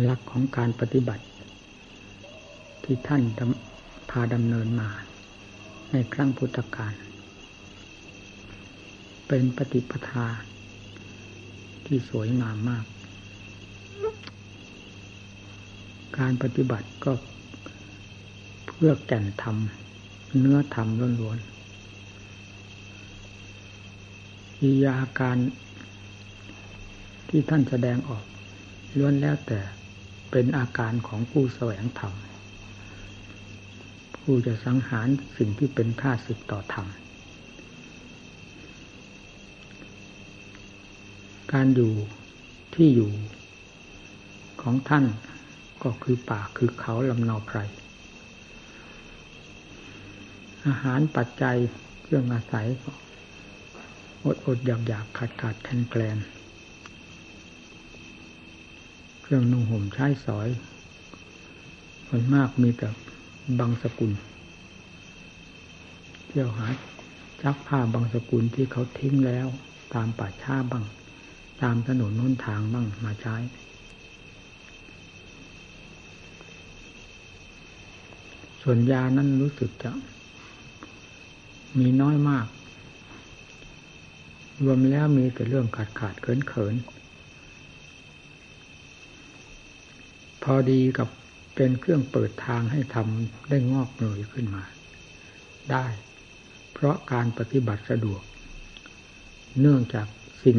หลักของการปฏิบัติ ที่ท่านพาดำเนินมา ในครั้งพุทธกาลเป็นปฏิปทา ที่สวยงามมาก การปฏิบัติก็เพื่อแก่นธรรม เนื้อธรรมล้วนๆอิยาการที่ท่านแสดงออกล้วนแล้วแต่ เป็นอาการของผู้แสวงธรรม ผู้จะสังหารสิ่งที่เป็นค่าศึกต่อธรรม การอยู่ที่อยู่ของท่านก็คือป่าคือเขาลำนาไพร อาหารปัจจัยเครื่องอาศัยอดอดอยากอยากขาดขาดแคลนแคลน รื่องนุ่งห่มใช้สอยมันมากมีแต่บางสกุล เที่ยวหาชักผ้าบางสกุลที่เขาทิ้งแล้ว ตามป่าช้าบ้าง ตามถนนน้นทางบ้างมาใช้ ส่วนยานั้นรู้สึกจะ มีน้อยมาก รวมแล้วมีแต่เรื่องขาดขาดเขินเขิน พอดีกับเป็นเครื่องเปิดทางให้ทำได้งอกเงยขึ้นมา ได้ เพราะการปฏิบัติสะดวก เนื่องจากสิ่ง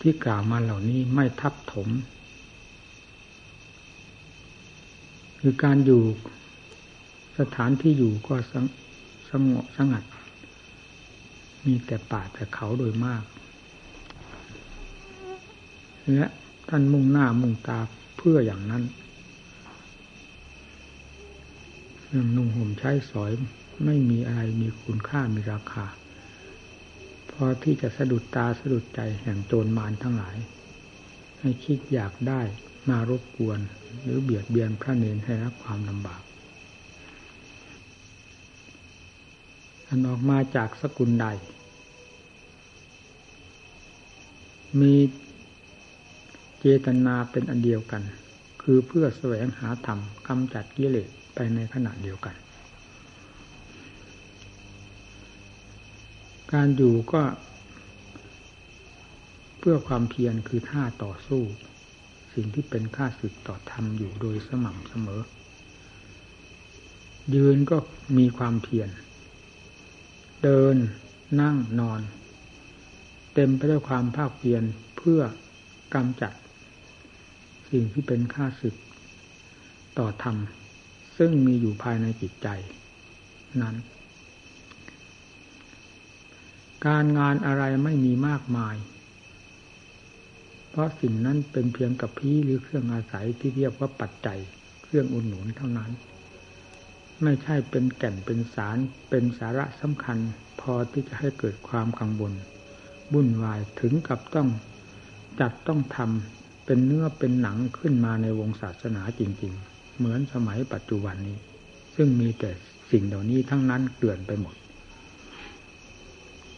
ที่กล่าวมาเหล่านี้ไม่ทับถม คือการอยู่สถานที่อยู่ก็สงสงบสงัด มีแต่ป่าแต่เขาโดยมาก และท่านมุ่งหน้ามุ่งตา พื่ออย่างนั้นเรื่องนุ่งห่มใช้สอยไม่มีอะไรมีคุณค่ามีราคา พอที่จะสะดุดตาสะดุดใจแห่งโจรมารทั้งหลาย ให้คิดอยากได้มารบกวน หรือเบียดเบียนพระเนรให้รับความลำบาก อันออกมาจากสกุลใด มี เจตนาเป็นอันเดียวกัน คือเพื่อแสวงหาธรรมกำจัดกิเลสไปในขณะเดียวกัน การอยู่ก็ เพื่อความเพียรคือท่าต่อสู้ สิ่งที่เป็นค่าศึกต่อธรรมอยู่โดยสม่ำเสมอ ยืนก็มีความเพียรเดินนั่งนอน เต็มไปด้วยความภาคเพียรเพื่อกำจัด สิ่งที่เป็นค่าศึก ต่อธรรม ซึ่งมีอยู่ภายในจิตใจ นั้น การงานอะไรไม่มีมากมาย เพราะสิ่งนั้นเป็นเพียงกับพีหรือเครื่องอาศัยที่เรียกว่าปัจจัย เครื่องอุดหนุนเท่านั้น ไม่ใช่เป็นแก่นเป็นสารเป็นสาระสำคัญ พอที่จะให้เกิดความกังวลบุ่นวายถึงกับต้องจัดต้องทำ เป็นเนื้อเป็นหนังขึ้นมาในวงศาสนาจริง ๆ เหมือนสมัยปัจจุบันนี้ ซึ่งมีแต่สิ่งเหล่านี้ทั้งนั้นเกลื่อนไปหมด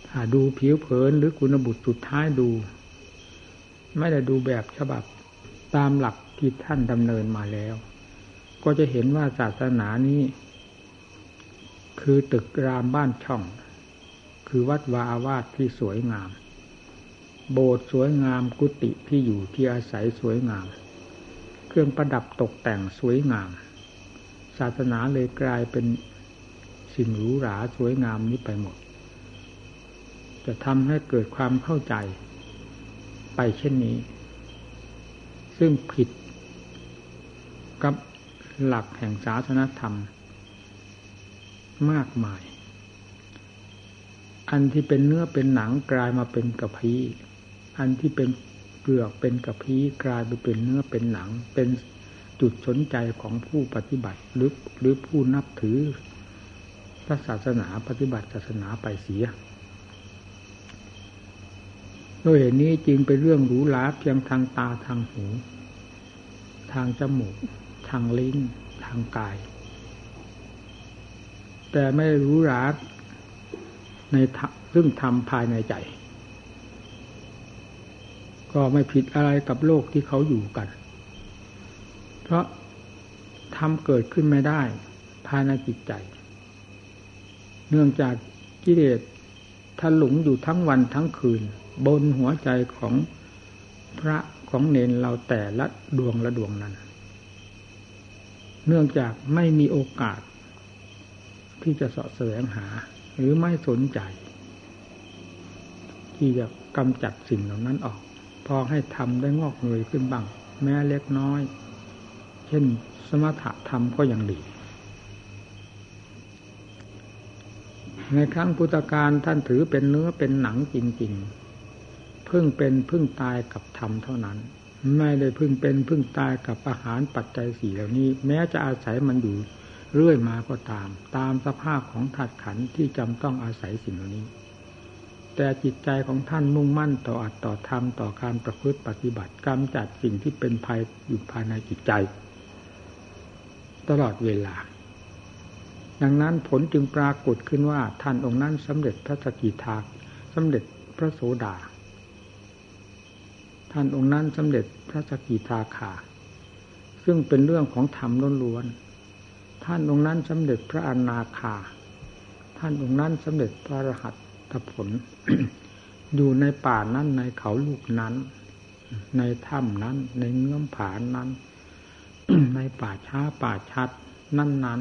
ถ้าดูผิวเผินหรือคุณบุตรสุดท้ายดู ไม่ได้ดูแบบฉบับตามหลักที่ท่านดำเนินมาแล้ว ก็จะเห็นว่าศาสนานี้ คือตึกรามบ้านช่อง คือวัดวาอาวาสที่สวยงาม โบสถ์สวยงามกุฏิที่อยู่ที่อาศัยสวยงาม เครื่องประดับตกแต่งสวยงาม ศาสนาเลยกลายเป็นสิ่งหรูหราสวยงามนี้ไปหมด จะทำให้เกิดความเข้าใจ ไปเช่นนี้ ซึ่งผิดกับหลักแห่งศาสนธรรม มากมาย อันที่เป็นเนื้อเป็นหนังกลายมาเป็นกระพี้ อันที่เป็นเปลือกเป็นกระพี้กลายไปเป็นเนื้อเป็นหนัง เป็นจุดสนใจของผู้ปฏิบัติหรือหรือผู้นับถือพระศาสนาปฏิบัติศาสนาไปเสียโดยเหตุนี้จึงเป็นเรื่องหรูหราเพียงทางตาทางหู ทางจมูก ทางลิ้น ทางกาย แต่ไม่รู้ราในซึ่งทำภายในใจ ก็ไม่ผิดอะไรกับโลกที่เขาอยู่กัน เพราะทำเกิดขึ้นไม่ได้ภายในจิตใจ เนื่องจากกิเลสถลุงอยู่ทั้งวันทั้งคืน บนหัวใจของพระของเนนเราแต่ละดวงละดวงนั้น เนื่องจากไม่มีโอกาส ที่จะสาะแสวงหา หรือไม่สนใจ ที่จะกำจัดสิ่งเหล่านั้นออก พอให้ทำได้งอกเงยขึ้นบ้าง แม้เล็กน้อย เช่นสมถะธรรมก็ยังดี ในครั้งพุทธกาลท่านถือเป็นเนื้อเป็นหนังจริง ๆ พึ่งเป็นพึ่งตายกับธรรมเท่านั้น ไม่ได้พึ่งเป็นพึ่งตายกับอาหารปัจจัยสี่เหล่านี้ แม้จะอาศัยมันอยู่เรื่อยมาก็ตาม ตามสภาพของธาตุขันที่จำต้องอาศัยสิ่งเหล่านี้ แต่จิตใจของท่านมุ่งมั่นต่ออัตต่อธรรมต่อการประพฤติปฏิบัติกำจัดสิ่งที่เป็นภัยอยู่ภายในจิตใจ ตลอดเวลา ดังนั้นผลจึงปรากฏขึ้นว่าท่านองค์นั้นสำเร็จพระสกิทาสำเร็จพระโสดา ท่านองค์นั้นสำเร็จพระสกิทาขา ซึ่งเป็นเรื่องของธรรมล้วนๆท่านองค์นั้นสำเร็จพระอนาคา ท่านองค์นั้นสำเร็จพระรหัส ผล อยู่ในป่านั้น ในเขาลูกนั้น ในถ้ำนั้น ในเงื้อมผานั้น ในป่าช้าป่าชัด นั่นนั้น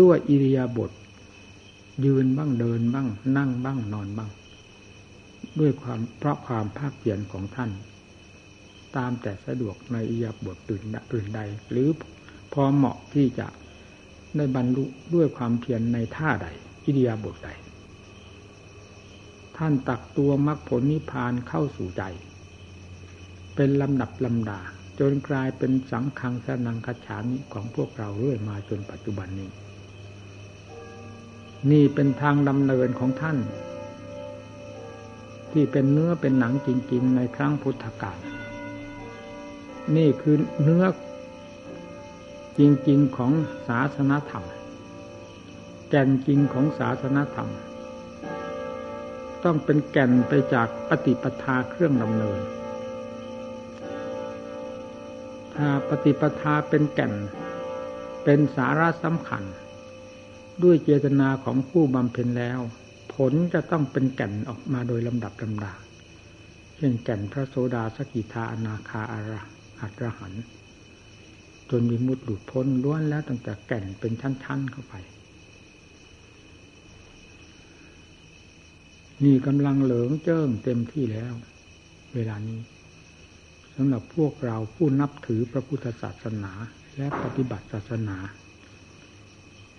ด้วยอิริยาบถยืนบ้างเดินบ้าง นั่งบ้างนอนบ้าง ด้วยความเพราะความภาคเพียรของท่าน ตามแต่สะดวกในอิริยาบถตื่นตื่นใด หรือพอเหมาะที่จะได้บรรลุด้วยความเพียรในท่าใดอิริยาบถใด ท่านตักตัวมรรคผลนิพพานเข้าสู่ใจ เป็นลำดับลำดา จนกลายเป็นสังขังสนังคฉามิของพวกเราเรื่อยมาจนปัจจุบันนี้ นี่เป็นทางดำเนินของท่าน ที่เป็นเนื้อเป็นหนังจริง ๆ ในครั้งพุทธกาลนี่คือเนื้อจริง ๆ ของศาสนาธรรม แก่นจริงของศาสนาธรรม ต้องเป็นแก่นไปจากปฏิปทาเครื่องดำเนิน ถ้าปฏิปทาเป็นแก่น เป็นสาระสำคัญ ด้วยเจตนาของผู้บำเพ็ญแล้ว ผลจะต้องเป็นแก่นออกมาโดยลำดับลำดาเช่นแก่นพระโสดาสกิทาอนาคาอาระอัตรหันจนมีมุดหลุดพ้นล้วนแล้วตั้งแต่แก่นเป็นชั้นๆเข้าไป นี่กำลังเหลืองเจิ้งเต็มที่แล้ว เวลานี้สำหรับพวกเราผู้นับถือพระพุทธศาสนาและปฏิบัติศาสนา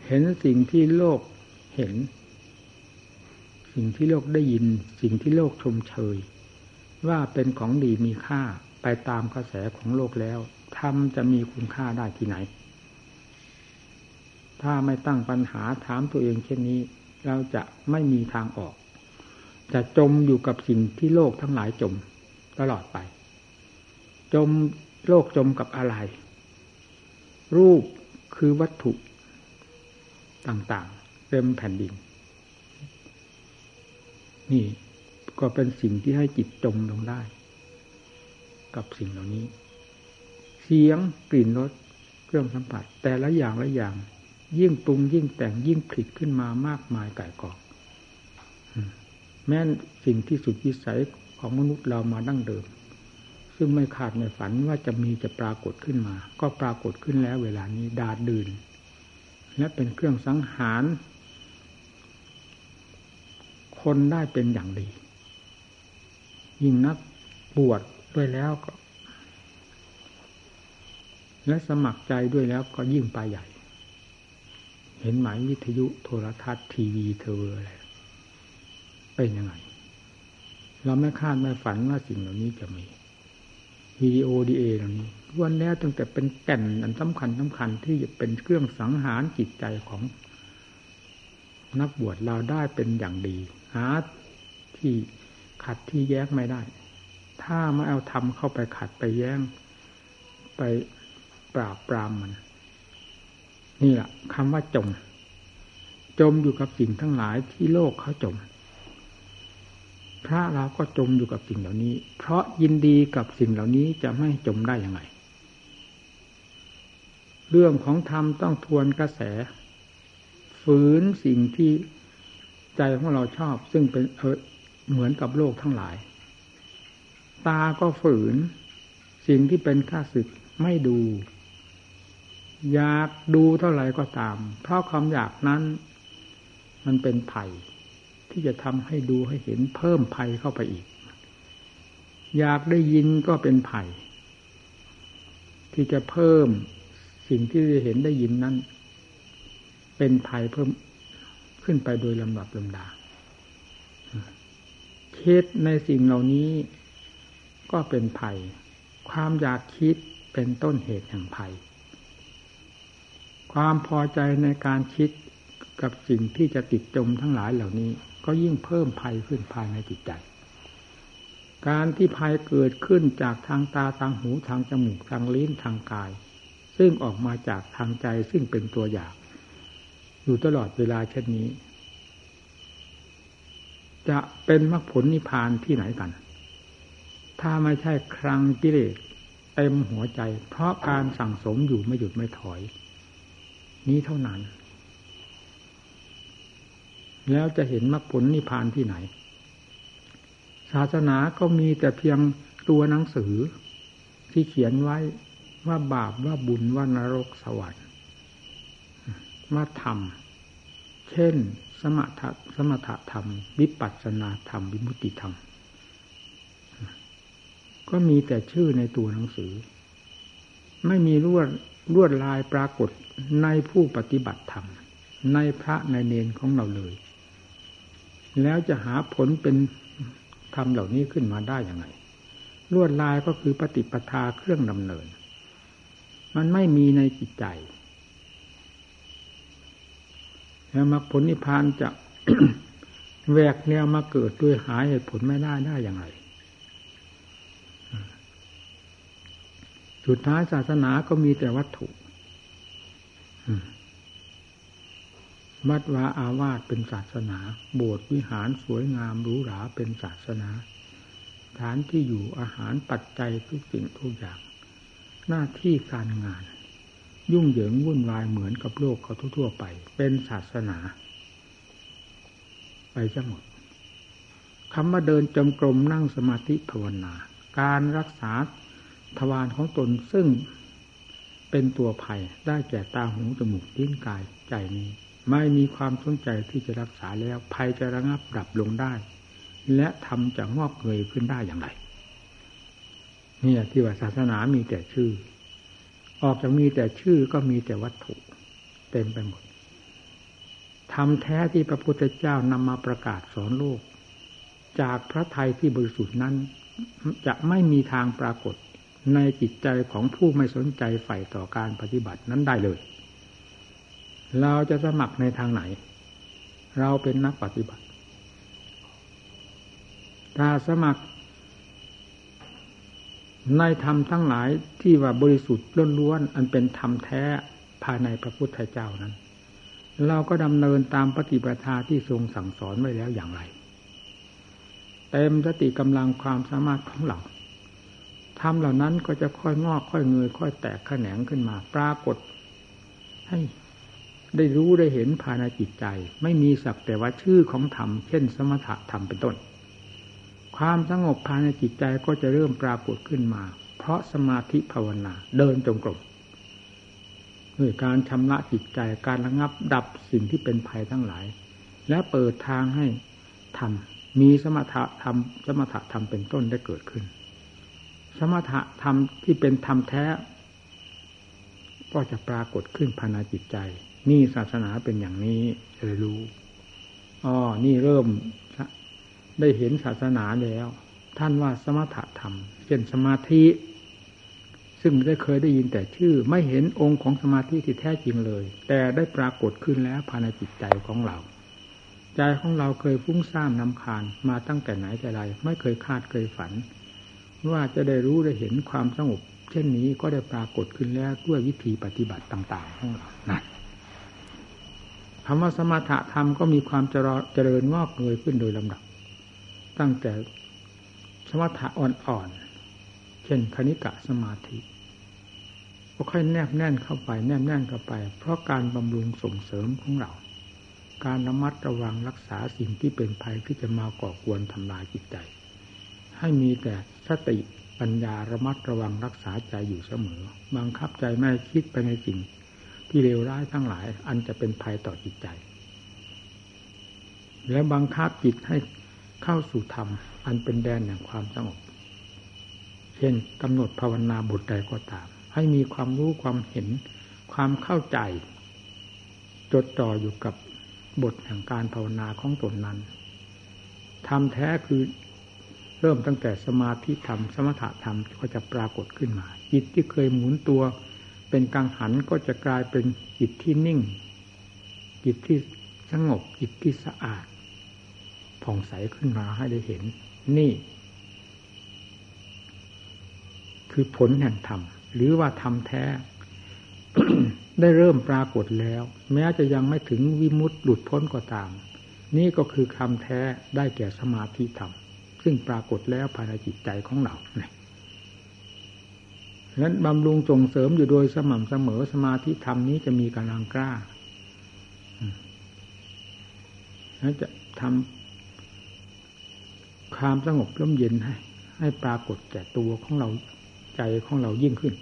เห็นสิ่งที่โลกเห็น สิ่งที่โลกได้ยิน สิ่งที่โลกชมเชย ว่าเป็นของดีมีค่าไปตามกระแสของโลกแล้วทำจะมีคุณค่าได้ที่ไหน ถ้าไม่ตั้งปัญหาถามตัวเองเช่นนี้ เราจะไม่มีทางออก จะจมอยู่กับสิ่งที่โลกทั้งหลายจมตลอดไป จมโลกจมกับอะไร รูปคือวัตถุต่างๆ เต็มแผ่นดิน นี่ก็เป็นสิ่งที่ให้จิตจมลงได้ กับสิ่งเหล่านี้ เสียงกลิ่นรสเครื่องสัมผัส แต่ละอย่างละอย่าง ยิ่งปรุงยิ่งแต่งยิ่งผลิตขึ้นมามากมายไก่กอง แม้สิ่งที่สุดวิสัยของมนุษย์เรามาดั้งเดิม ซึ่งไม่ขาดในฝันว่าจะมีจะปรากฏขึ้นมา ก็ปรากฏขึ้นแล้วเวลานี้ดาดดื่น และเป็นเครื่องสังหาร คนได้เป็นอย่างดี ยิ่งนักบวชด้วยแล้วก็ และสมัครใจด้วยแล้วก็ยิ่งไปใหญ่ เห็นหมายวิทยุโทรทัศน์ทีวีเทออะไร เป็นยังไง เราไม่คาดไม่ฝันว่าสิ่งเหล่านี้จะมีวิดีโอดีเอเหล่านี้วันแล้วตั้งแต่เป็นแก่นอันสำคัญสำคัญที่จะเป็นเครื่องสังหารจิตใจของ นักบวชเราได้เป็นอย่างดี หาที่ขัดที่แย้งไม่ได้ ถ้าไม่เอาทำเข้าไปขัดไปแย้ง ไปปราบปรามมัน นี่แหละคำว่าจม จมอยู่กับสิ่งทั้งหลายที่โลกเขาจม พระเราก็จมอยู่กับสิ่งเหล่านี้ เพราะยินดีกับสิ่งเหล่านี้จะไม่จมได้ยังไง เรื่องของธรรมต้องทวนกระแส ฝืนสิ่งที่ใจของเราชอบ ซึ่งเป็นเออเหมือนกับโลกทั้งหลาย ตาก็ฝืน สิ่งที่เป็นข้าศึกไม่ดู อยากดูเท่าไหร่ก็ตาม เพราะความอยากนั้น มันเป็นไผ่ ที่จะทำให้ดูให้เห็นเพิ่มภัยเข้าไปอีก อยากได้ยินก็เป็นไผ่ที่จะเพิ่มสิ่งที่จะเห็นได้ยินนั้น เป็นภัยเพิ่มขึ้นไปโดยลำดับลำดาคิดในสิ่งเหล่านี้ก็เป็นภัย ความอยากคิดเป็นต้นเหตุแห่งภัย ความพอใจในการคิดกับสิ่งที่จะติดจมทั้งหลายเหล่านี้ ก็ยิ่งเพิ่มภัยขึ้นภายในจิตใจ การที่ภัยเกิดขึ้นจากทางตาทางหูทางจมูกทางลิ้นทางกาย ซึ่งออกมาจากทางใจซึ่งเป็นตัวอย่าง อยู่ตลอดเวลาเช่นนี้ จะเป็นมรรคผลนิพพานที่ไหนกัน ถ้าไม่ใช่ครังกิเลสเต็มหัวใจ เพราะการสั่งสมอยู่ไม่หยุดไม่ถอย นี้เท่านั้น แล้วจะเห็นมรรคผลนิพพานที่ไหน ศาสนาก็มีแต่เพียงตัวหนังสือที่เขียนไว้ว่าบาปว่าบุญว่านรกสวรรค์ว่าธรรม เช่น สมถะสมถะธรรม วิปัสสนาธรรม วิมุติธรรม ก็มีแต่ชื่อในตัวหนังสือ ไม่มีลวดลวดลายปรากฏในผู้ปฏิบัติธรรม ในพระในเนนของเราเลย แล้วจะหาผลเป็นธรรมเหล่านี้ขึ้นมาได้อย่างไรลวดลายก็คือปฏิปทาเครื่องดำเนิน มันไม่มีในจิตใจ แล้วมรรคผลนิพพานจะแวกแนวมาเกิดด้วยหาเหตุผลไม่ได้ได้อย่างไรสุดท้ายศาสนาก็มีแต่วัตถุ วัดวาอาวาสเป็นศาสนา โบสถ์วิหารสวยงามหรูหราเป็นศาสนาฐานที่อยู่อาหารปัจจัยทุกสิ่งทุกอย่าง หน้าที่การงาน ยุ่งเหยิงวุ่นวายเหมือนกับโลกเขาทั่วๆไป เป็นศาสนา ไปซะหมดคำว่าเดินจงกรมนั่งสมาธิภาวนา การรักษาทวารของตนซึ่งเป็นตัวภัยได้แก่ตาหูจมูกลิ้นกายใจนี้ ไม่มีความสนใจที่จะรักษาแล้วภัยจะระงับดับลงได้ และทำจะงอกเงยขึ้นได้อย่างไรนี่ที่ว่าศาสนามีแต่ชื่อ ออกจากมีแต่ชื่อก็มีแต่วัตถุ เต็มไปหมดทำแท้ที่พระพุทธเจ้านำมาประกาศสอนโลก จากพระไทยที่บริสุทธิ์นั้น จะไม่มีทางปรากฏในจิตใจของผู้ไม่สนใจใฝ่ต่อการปฏิบัตินั้นได้เลย เราจะสมัครในทางไหน เราเป็นนักปฏิบัติ ถ้าสมัคร ในธรรมทั้งหลายที่ว่าบริสุทธิ์ล้วนๆอันเป็นธรรมแท้ภายในพระพุทธเจ้านั้น เราก็ดำเนินตามปฏิปทาที่ทรงสั่งสอนไว้แล้วอย่างไร เต็มสติกำลังความสามารถของเราธรรมเหล่านั้นก็จะค่อยงอกค่อยเงยค่อยแตกแขนงขึ้นมา ปรากฏ ให้ ได้รู้ได้เห็นภายในจิตใจ ไม่มีสักแต่ว่าชื่อของธรรมเช่น สมถะธรรมเป็นต้น ความสงบภายในจิตใจก็จะเริ่มปรากฏขึ้นมา เพราะสมาธิภาวนาเดินจงกรมด้วยการชำระจิตใจการระงับดับสิ่งที่เป็นภัยทั้งหลาย และเปิดทางให้ทำมีสมถะธรรมสมถะธรรมเป็นต้นได้เกิดขึ้น สมถะธรรมที่เป็นธรรมแท้ ก็จะปรากฏขึ้นภายในจิตใจ นี่ศาสนาเป็นอย่างนี้เลยรู้อ๋อนี่เริ่มได้เห็นศาสนาแล้ว ท่านว่าสมถะธรรมเช่นสมาธิ ซึ่งได้เคยได้ยินแต่ชื่อ ไม่เห็นองค์ของสมาธิที่แท้จริงเลย แต่ได้ปรากฏขึ้นแล้วภายในจิตใจของเรา ใจของเราเคยฟุ้งซ่านนำคาญมาตั้งแต่ไหนแต่ไร ไม่เคยคาดเคยฝัน ว่าจะได้รู้ได้เห็นความสงบ เช่นนี้ก็ได้ปรากฏขึ้นแล้วด้วยวิธีปฏิบัติต่าง ๆ ของเรานั่น คำว่าสมถะธรรมก็มีความเจริญงอกเงยขึ้นโดยลำดับ ตั้งแต่สมถะอ่อนๆ เช่นคณิกะสมาธิก็ค่อยแนบแน่นเข้าไป แนบแน่นเข้าไป เพราะการบำรุงส่งเสริมของเรา การระมัดระวังรักษาสิ่งที่เป็นภัยที่จะมาก่อกวนทำลายจิตใจ ให้มีแต่สติปัญญาระมัดระวังรักษาใจอยู่เสมอ บังคับใจไม่คิดไปในสิ่ง ที่เลวร้ายทั้งหลาย อันจะเป็นภัยต่อจิตใจ และบังคับจิตให้เข้าสู่ธรรม อันเป็นแดนแห่งความสงบ เช่นกำหนดภาวนาบทใดก็ตาม ให้มีความรู้ความเห็น ความเข้าใจ จดจ่ออยู่กับบทแห่งการภาวนาของตนนั้นทำแท้คือเริ่มตั้งแต่สมาธิธรรม สมถะธรรมก็จะปรากฏขึ้นมา จิตที่เคยหมุนตัว เป็นกังหันก็จะกลายเป็นจิตที่นิ่ง จิตที่สงบจิตที่สะอาดผ่องใสขึ้นมาให้ได้เห็น นี่ คือผลแห่งธรรม หรือว่าธรรมแท้ ได้เริ่มปรากฏแล้ว แม้จะยังไม่ถึงวิมุตติหลุดพ้นก็ตาม นี่ก็คือคำแท้ได้แก่สมาธิธรรม ซึ่งปรากฏแล้วภายในจิตใจของเราเนี่ย นั้นบำรุงส่งเสริมอยู่โดยสม่ำเสมอสมาธิธรรมนี้จะมีกำลังกล้าแล้วจะทำความสงบร่มเย็นให้ ให้ปรากฏแก่ตัวของเราใจของเรายิ่งขึ้น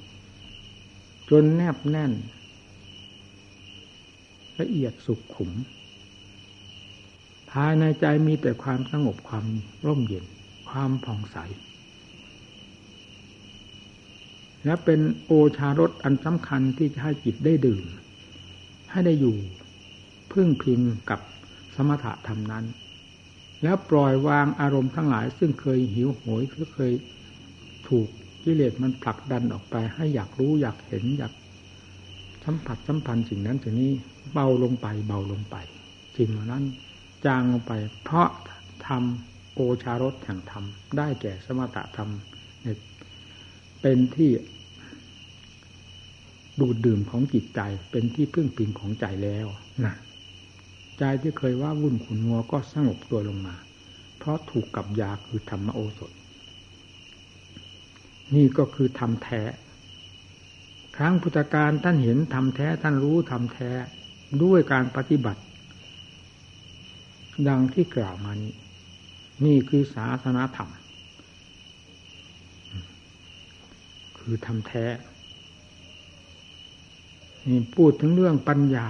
จนแนบแน่น ละเอียดสุขขุม ภายในใจมีแต่ความสงบความร่มเย็น ความผ่องใส และเป็นโอชารสอันสำคัญที่จะให้จิตได้ดื่ม ให้ได้อยู่พึ่งพิงกับสมถะธรรมนั้น แล้วปล่อยวางอารมณ์ทั้งหลาย ซึ่งเคยหิวโหยหรือเคยถูกกิเลสมันผลักดันออกไป ให้อยากรู้อยากเห็นอยากสัมผัสสัมพันธ์สิ่งนั้นสิ่งนี้เบาลงไปเบาลงไปสิ่งเหล่านั้น จางลงไป เพราะทำโอชารสแห่งธรรมได้แก่สมถะธรรม เป็นที่ดูดดื่มของจิตใจ เป็นที่พึ่งพิงของใจแล้วนะใจที่เคยว่าวุ่นขุนมัวก็สงบตัวลงมา เพราะถูกกับยาคือธรรมโอสถ นี่ก็คือธรรมแท้ ครั้งพุทธการท่านเห็นธรรมแท้ท่านรู้ธรรมแท้ด้วยการปฏิบัติ ดังที่กล่าวมานี้ นี่คือศาสนาธรรม คือทำแท้ นี่พูดถึงเรื่องปัญญา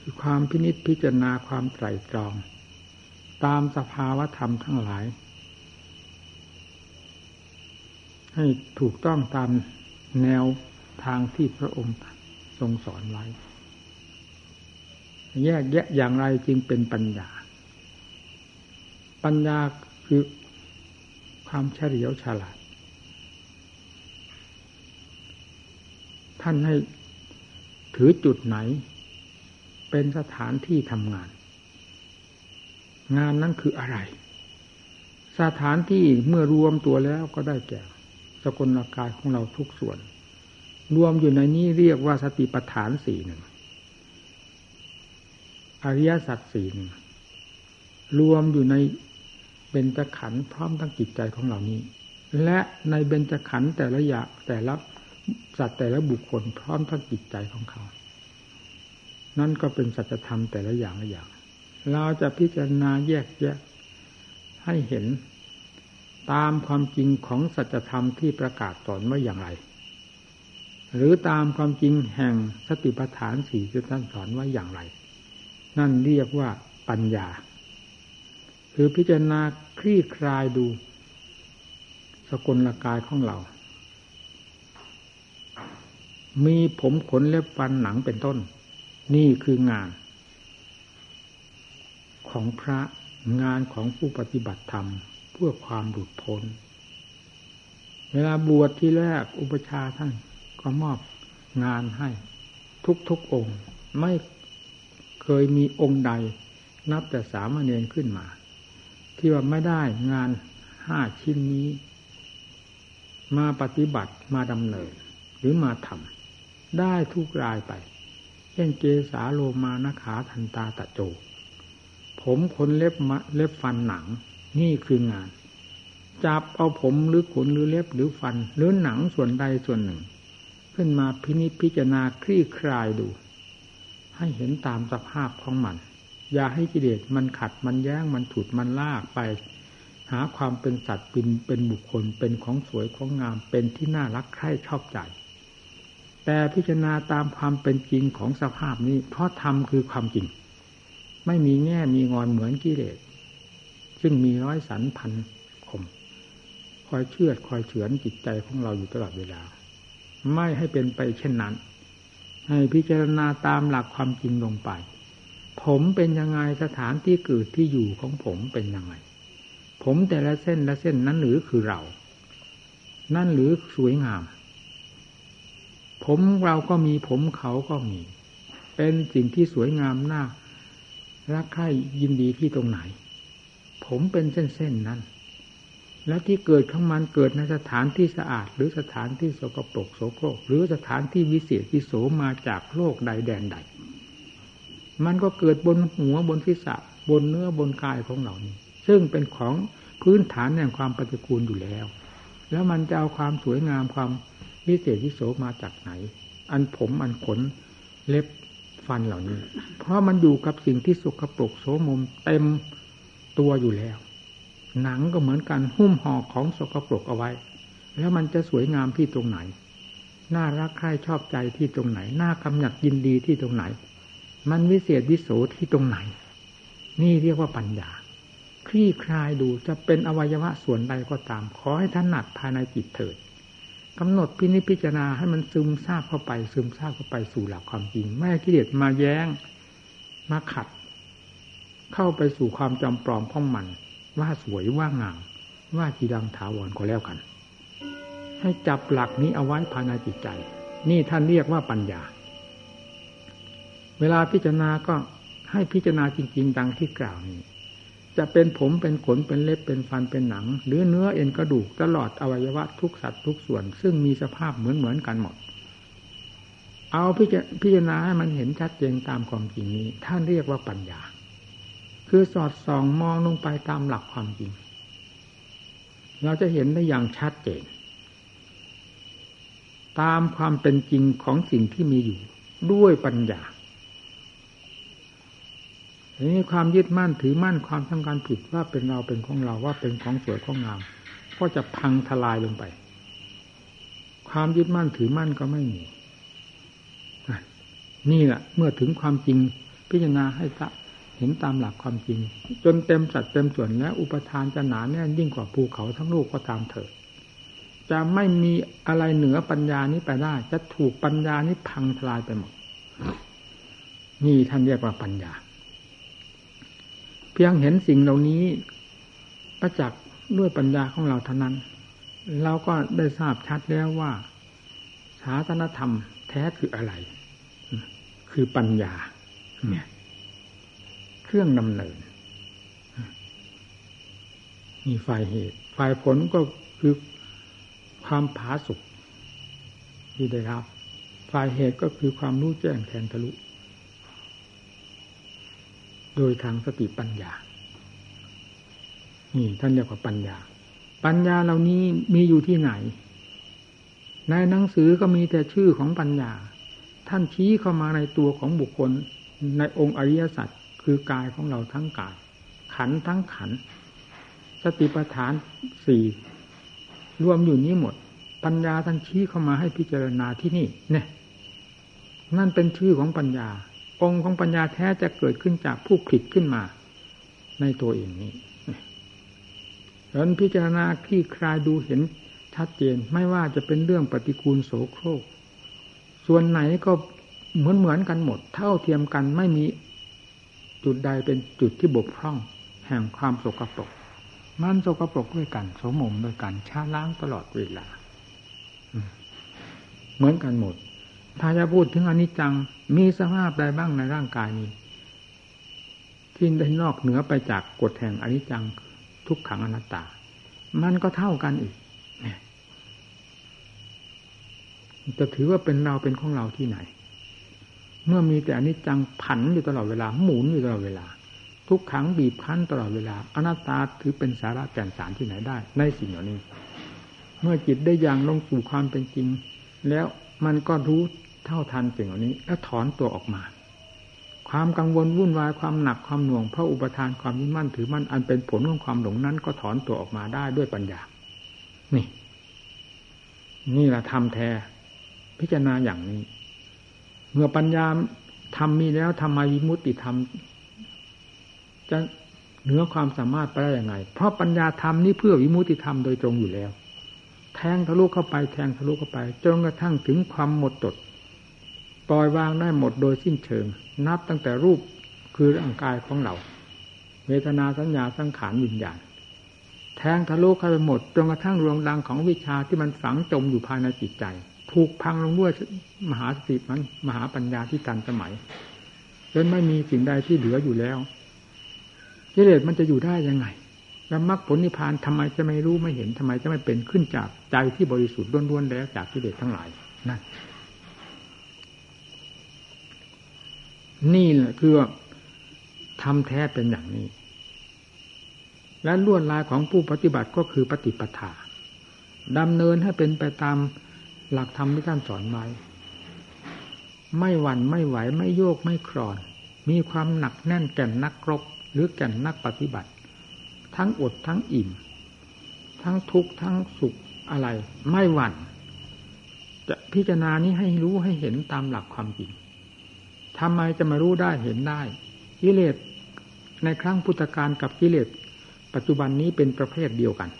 คือความพินิจพิจารณาความไตรตรอง ตามสภาวธรรมทั้งหลาย ให้ถูกต้องตามแนวทางที่พระองค์ทรงสอนไว้ แยกแยะอย่างไรจึงเป็นปัญญา ปัญญาคือความเฉลียวฉลาด ท่านให้ถือจุดไหน เป็นสถานที่ทำงาน งานนั้นคืออะไร สถานที่เมื่อรวมตัวแล้วก็ได้แก่ สกลกายของเราทุกส่วน รวมอยู่ในนี้เรียกว่าสติปัฏฐานสี่หนึ่งอริยสัจสี่หนึ่งรวมอยู่ในเบญจขันธ์พร้อมทั้งจิตใจของเหล่านี้ และในเบญจขันธ์แต่ละอย่างแต่ละ สัตว์แต่ละบุคคลพร้อมทั้งจิตใจของเขา นั่นก็เป็นสัจธรรมแต่ละอย่างละอย่าง เราจะพิจารณาแยกแยะ ให้เห็นตามความจริงของสัจธรรมที่ประกาศสอนไว้อย่างไร หรือตามความจริงแห่งสติปัฏฐานสี่ที่ท่านสอนไว้อย่างไร นั่นเรียกว่าปัญญา คือพิจารณาคลี่คลายดู สกลกายของเรา มีผมขนเล็บฟันหนังเป็นต้น นี่คืองาน ของพระงานของผู้ปฏิบัติธรรม เพื่อความหลุดพ้น เวลาบวชที่แรกอุปชาท่านก็มอบงานให้ทุกๆองค์ ไม่เคยมีองค์ใด นับแต่สามเณรขึ้นมา ที่ว่าไม่ได้งานห้าชิ้นนี้ มาปฏิบัติมาดำเนินหรือมาทำ ได้ทุกรายไป เช่นเกสาโลมานขาทันตาตะโจ ผมขนเล็บมะเล็บฟันหนัง นี่คืองาน จับเอาผมหรือขนหรือเล็บหรือฟัน หรือหนังส่วนใดส่วนหนึ่ง ขึ้นมาพินิจพิจารณาคลี่คลายดู ให้เห็นตามสภาพของมัน อย่าให้กิเลสมันขัดมันแย้งมันฉุดมันลากไปหาความเป็นสัตว์เป็นเป็นบุคคลเป็นของสวยของงามเป็นที่น่ารักใคร่ชอบใจ แต่พิจารณาตามความเป็นจริงของสภาพนี้ เพราะธรรมคือความจริง ไม่มีแง่มีงอนเหมือนกิเลสซึ่งมีร้อยสันพันคม คอยเชื่อคอยเฉือนจิตใจของเราอยู่ตลอดเวลา ไม่ให้เป็นไปเช่นนั้น ให้พิจารณาตามหลักความจริงลงไป ผมเป็นยังไงสถานที่เกิดที่อยู่ของผมเป็นยังไง ผมแต่ละเส้นละเส้นนั้นหรือคือเรา นั่นหรือสวยงาม ผมเราก็มีผมเขาก็มี เป็นสิ่งที่สวยงามน่ารักใคร่ยินดีที่ตรงไหน ผมเป็นเส้นๆนั้น แล้วที่เกิดของมันเกิดในสถานที่สะอาด หรือสถานที่สกปรกโสโครก หรือสถานที่วิเศษที่โสมาจากโลกใดแดนใด มันก็เกิดบนหัวบนศีรษะบนเนื้อบนกายของเรานี้ ซึ่งเป็นของพื้นฐานแห่งความปฏิกูลอยู่แล้ว แล้วมันจะเอาความสวยงามความ วิเศษที่โสมาจากไหน อันผมอันขนเล็บฟันเหล่านี้ เพราะมันอยู่กับสิ่งที่สกปรกโสมมเต็มตัวอยู่แล้ว หนังก็เหมือนกันหุ้มห่อของสกปรกเอาไว้ แล้วมันจะสวยงามที่ตรงไหน น่ารักใคร่ชอบใจที่ตรงไหน น่ากำหนัดยินดีที่ตรงไหน มันวิเศษวิโสที่ตรงไหน นี่เรียกว่าปัญญาคลี่คลายดูจะเป็นอวัยวะส่วนใดก็ตาม ขอให้ท่านหนัดภายในจิตเถิด กำหนดพินิจพิจารณาให้มันซึมซาบเข้าไป ซึมซาบเข้าไปสู่หลักความจริง ไม่ให้กิเลสมาแย้งมาขัด เข้าไปสู่ความจำปลอมของมัน ว่าสวยว่างามว่าจีดังถาวรก็แล้วกัน ให้จับหลักนี้เอาไว้ภายในจิตใจ นี่ท่านเรียกว่าปัญญา เวลาพิจารณาก็ให้พิจารณาจริง ๆ ดังที่กล่าวนี้ จะเป็นผมเป็นขนเป็นเล็บเป็นฟันเป็นหนัง หรือเนื้อเอ็นกระดูกตลอดอวัยวะทุกสัตว์ทุกส่วน ซึ่งมีสภาพเหมือนเหมือนกันหมด เอาพิจารณาให้มันเห็นชัดเจนตามความจริงนี้ ท่านเรียกว่าปัญญา คือสอดส่องมองลงไปตามหลักความจริง เราจะเห็นได้อย่างชัดเจน ตามความเป็นจริงของสิ่งที่มีอยู่ด้วยปัญญา นี้ความยึดมั่นถือมั่นความทำการผิดว่าเป็นเราเป็นของเราว่าเป็นของสวยของงาม ก็จะพังทลายลงไป ความยึดมั่นถือมั่นก็ไม่มีนี่แหละเมื่อถึงความจริงพิจารณาให้เห็นตามหลักความจริง จนเต็มสัดเต็มส่วนและอุปทานจะหนาแน่นยิ่งกว่าภูเขาทั้งลูกก็ตามเถิดจะไม่มีอะไรเหนือปัญญานี้ไปได้ จะถูกปัญญานี้พังทลายไปหมดนี่ท่านเรียกว่าปัญญา พียงเห็นสิ่งเหล่านี้ประจักษ์ด้วยปัญญาของเราเท่านั้น เราก็ได้ทราบชัดแล้วว่าศาสนธรรมแท้คืออะไร คือปัญญา เนี่ย เครื่องดำเนินมีฝ่ายเหตุฝ่ายผลก็คือความผาสุกที่ได้รับฝ่ายเหตุก็คือความรู้แจ้งแทนทะลุ โดยทางสติปัญญา นี่ท่านเรียกว่าปัญญา ปัญญาเหล่านี้มีอยู่ที่ไหน ในหนังสือก็มีแต่ชื่อของปัญญา ท่านชี้เข้ามาในตัวของบุคคลในองค์อริยสัจคือกายของเราทั้งกาย ขันทั้งขัน สติปัฏฐานสี่รวมอยู่นี้หมด ปัญญาท่านชี้เข้ามาให้พิจารณาที่นี่เนี่ยนั่นเป็นชื่อของปัญญา องค์ของปัญญาแท้จะเกิดขึ้นจากผู้ผลิตขึ้นมา ในตัวเองนี้แล้วพิจารณาคลี่คลายดูเห็นชัดเจนไม่ว่าจะเป็นเรื่องปฏิกูลโสโครก ส่วนไหนก็เหมือนเหมือนกันหมด เท่าเทียมกันไม่มีจุดใดเป็นจุดที่บกพร่อง แห่งความสกปรกมันสกปรกด้วยกันโสมมด้วยกันชาล้างตลอดเวลาเหมือนกันหมด ถ้าจะพูดถึงอนิจจัง มีสภาพใดบ้างในร่างกายนี้ที่ได้นอกเหนือไปจากกฎแห่งอนิจจังทุกขังอนัตตา มันก็เท่ากันอีกจะถือว่าเป็นเราเป็นของเราที่ไหน เมื่อมีแต่อนิจจังผันอยู่ตลอดเวลาหมุนอยู่ตลอดเวลา ทุกขังบีบคั้นตลอดเวลา อนัตตาถือเป็นสาระแก่นสารที่ไหนได้ ในสิ่งเหล่านี้ เมื่อจิตได้อย่างลงสู่ความเป็นจริง แล้วมันก็รู้ เท่าทันสิ่งเหล่านี้ แล้วถอนตัวออกมา ความกังวลวุ่นวายความหนักความหน่วงเพราะอุปทานความยึดมั่นถือมั่นอันเป็นผลของความหลงนั้น ก็ถอนตัวออกมาได้ด้วยปัญญา นี่ นี่แหละทำแท้พิจารณาอย่างนี้ เมื่อปัญญาทำมีแล้วทำไมวิมุติธรรมจะเหนือความสามารถไปได้อย่างไรเพราะปัญญาธรรมนี้เพื่อวิมุติธรรมโดยตรงอยู่แล้ว แทงทะลุเข้าไปแทงทะลุเข้าไป จนกระทั่งถึงความหมดจด ปล่อยวางได้หมดโดยสิ้นเชิง นับตั้งแต่รูปคือร่างกายของเรา เวทนาสัญญาสังขารวิญญาณแทงทะลุเข้าไปหมดจนกระทั่งรวงดังของวิชาที่มันฝังจมอยู่ภายในจิตใจ ถูกพังลงด้วยมหาสติมันมหาปัญญาที่ตันสมัยจนไม่มีสิ่งใดที่เหลืออยู่แล้วกิเลสมันจะอยู่ได้ยังไงแล้วมรรคผลนิพพานทำไมจะไม่รู้ไม่เห็นทำไมจะไม่เป็นขึ้นจากใจที่บริสุทธิ์ล้วนๆแล้วจากกิเลสทั้งหลายนั่น นี่แหละคือทำแท้เป็นอย่างนี้ และล้วนลายของผู้ปฏิบัติก็คือปฏิปทาดำเนินให้เป็นไปตามหลักธรรมที่ท่านสอนไว้ ไม่หวั่นไม่ไหวไม่โยกไม่คลอน มีความหนักแน่นแก่นนักรบหรือแก่นนักปฏิบัติ ทั้งอดทั้งอิ่ม ทั้งทุกข์ทั้งสุขอะไร ไม่หวั่น จะพิจารณานี้ให้รู้ให้เห็นตามหลักความจริง ทำไมจะมารู้ได้เห็นได้ กิเลสในครั้งพุทธกาลกับกิเลสปัจจุบันนี้เป็นประเภทเดียวกัน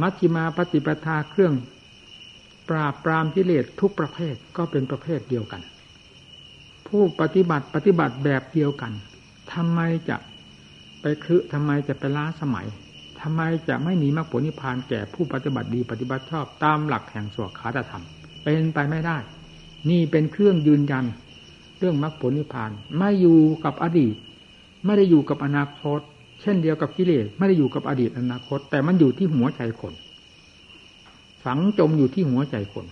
มัชฌิมาปฏิปทาเครื่อง ปราบปรามกิเลสทุกประเภทก็เป็นประเภทเดียวกัน ผู้ปฏิบัติปฏิบัติแบบเดียวกันทำไมจะไปคือทำไมจะไปล้าสมัยทำไมจะไม่มีมรรคผลนิพพานแก่ผู้ปฏิบัติดีปฏิบัติชอบตามหลักแห่งสวขาตธรรม เป็นไปไม่ได้ นี่เป็นเครื่องยืนยัน เรื่องมรรคผลนิพพาน ไม่อยู่กับอดีต ไม่ได้อยู่กับอนาคต เช่นเดียวกับกิเลสไม่ได้อยู่กับอดีตอนาคต แต่มันอยู่ที่หัวใจคน ฝังจมอยู่ที่หัวใจคน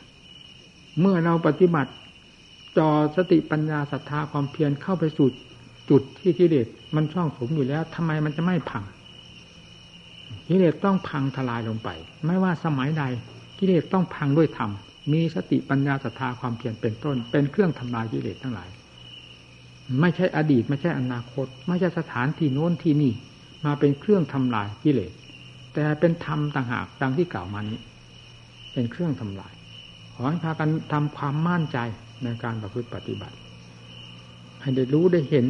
เมื่อเราปฏิบัติจอสติปัญญาศรัทธาความเพียรเข้าไปสู่จุดที่กิเลสมันช่องสมอยู่แล้วทำไมมันจะไม่พังกิเลสต้องพังทลายลงไป ไม่ว่าสมัยใดกิเลสต้องพังด้วยธรรมมีสติปัญญาศรัทธาความเพียรเป็นต้น เป็นเครื่องทำลายกิเลสทั้งหลาย ไม่ใช่อดีต ไม่ใช่อนาคต ไม่ใช่สถานที่โน้นที่นี่ มาเป็นเครื่องทำลายกิเลสแต่เป็นธรรมต่างหากดังที่กล่าวมานี้ เป็นเครื่องทำลาย ขอให้พากันทำความมั่นใจในการประพฤติปฏิบัติ ให้ได้รู้ได้เห็น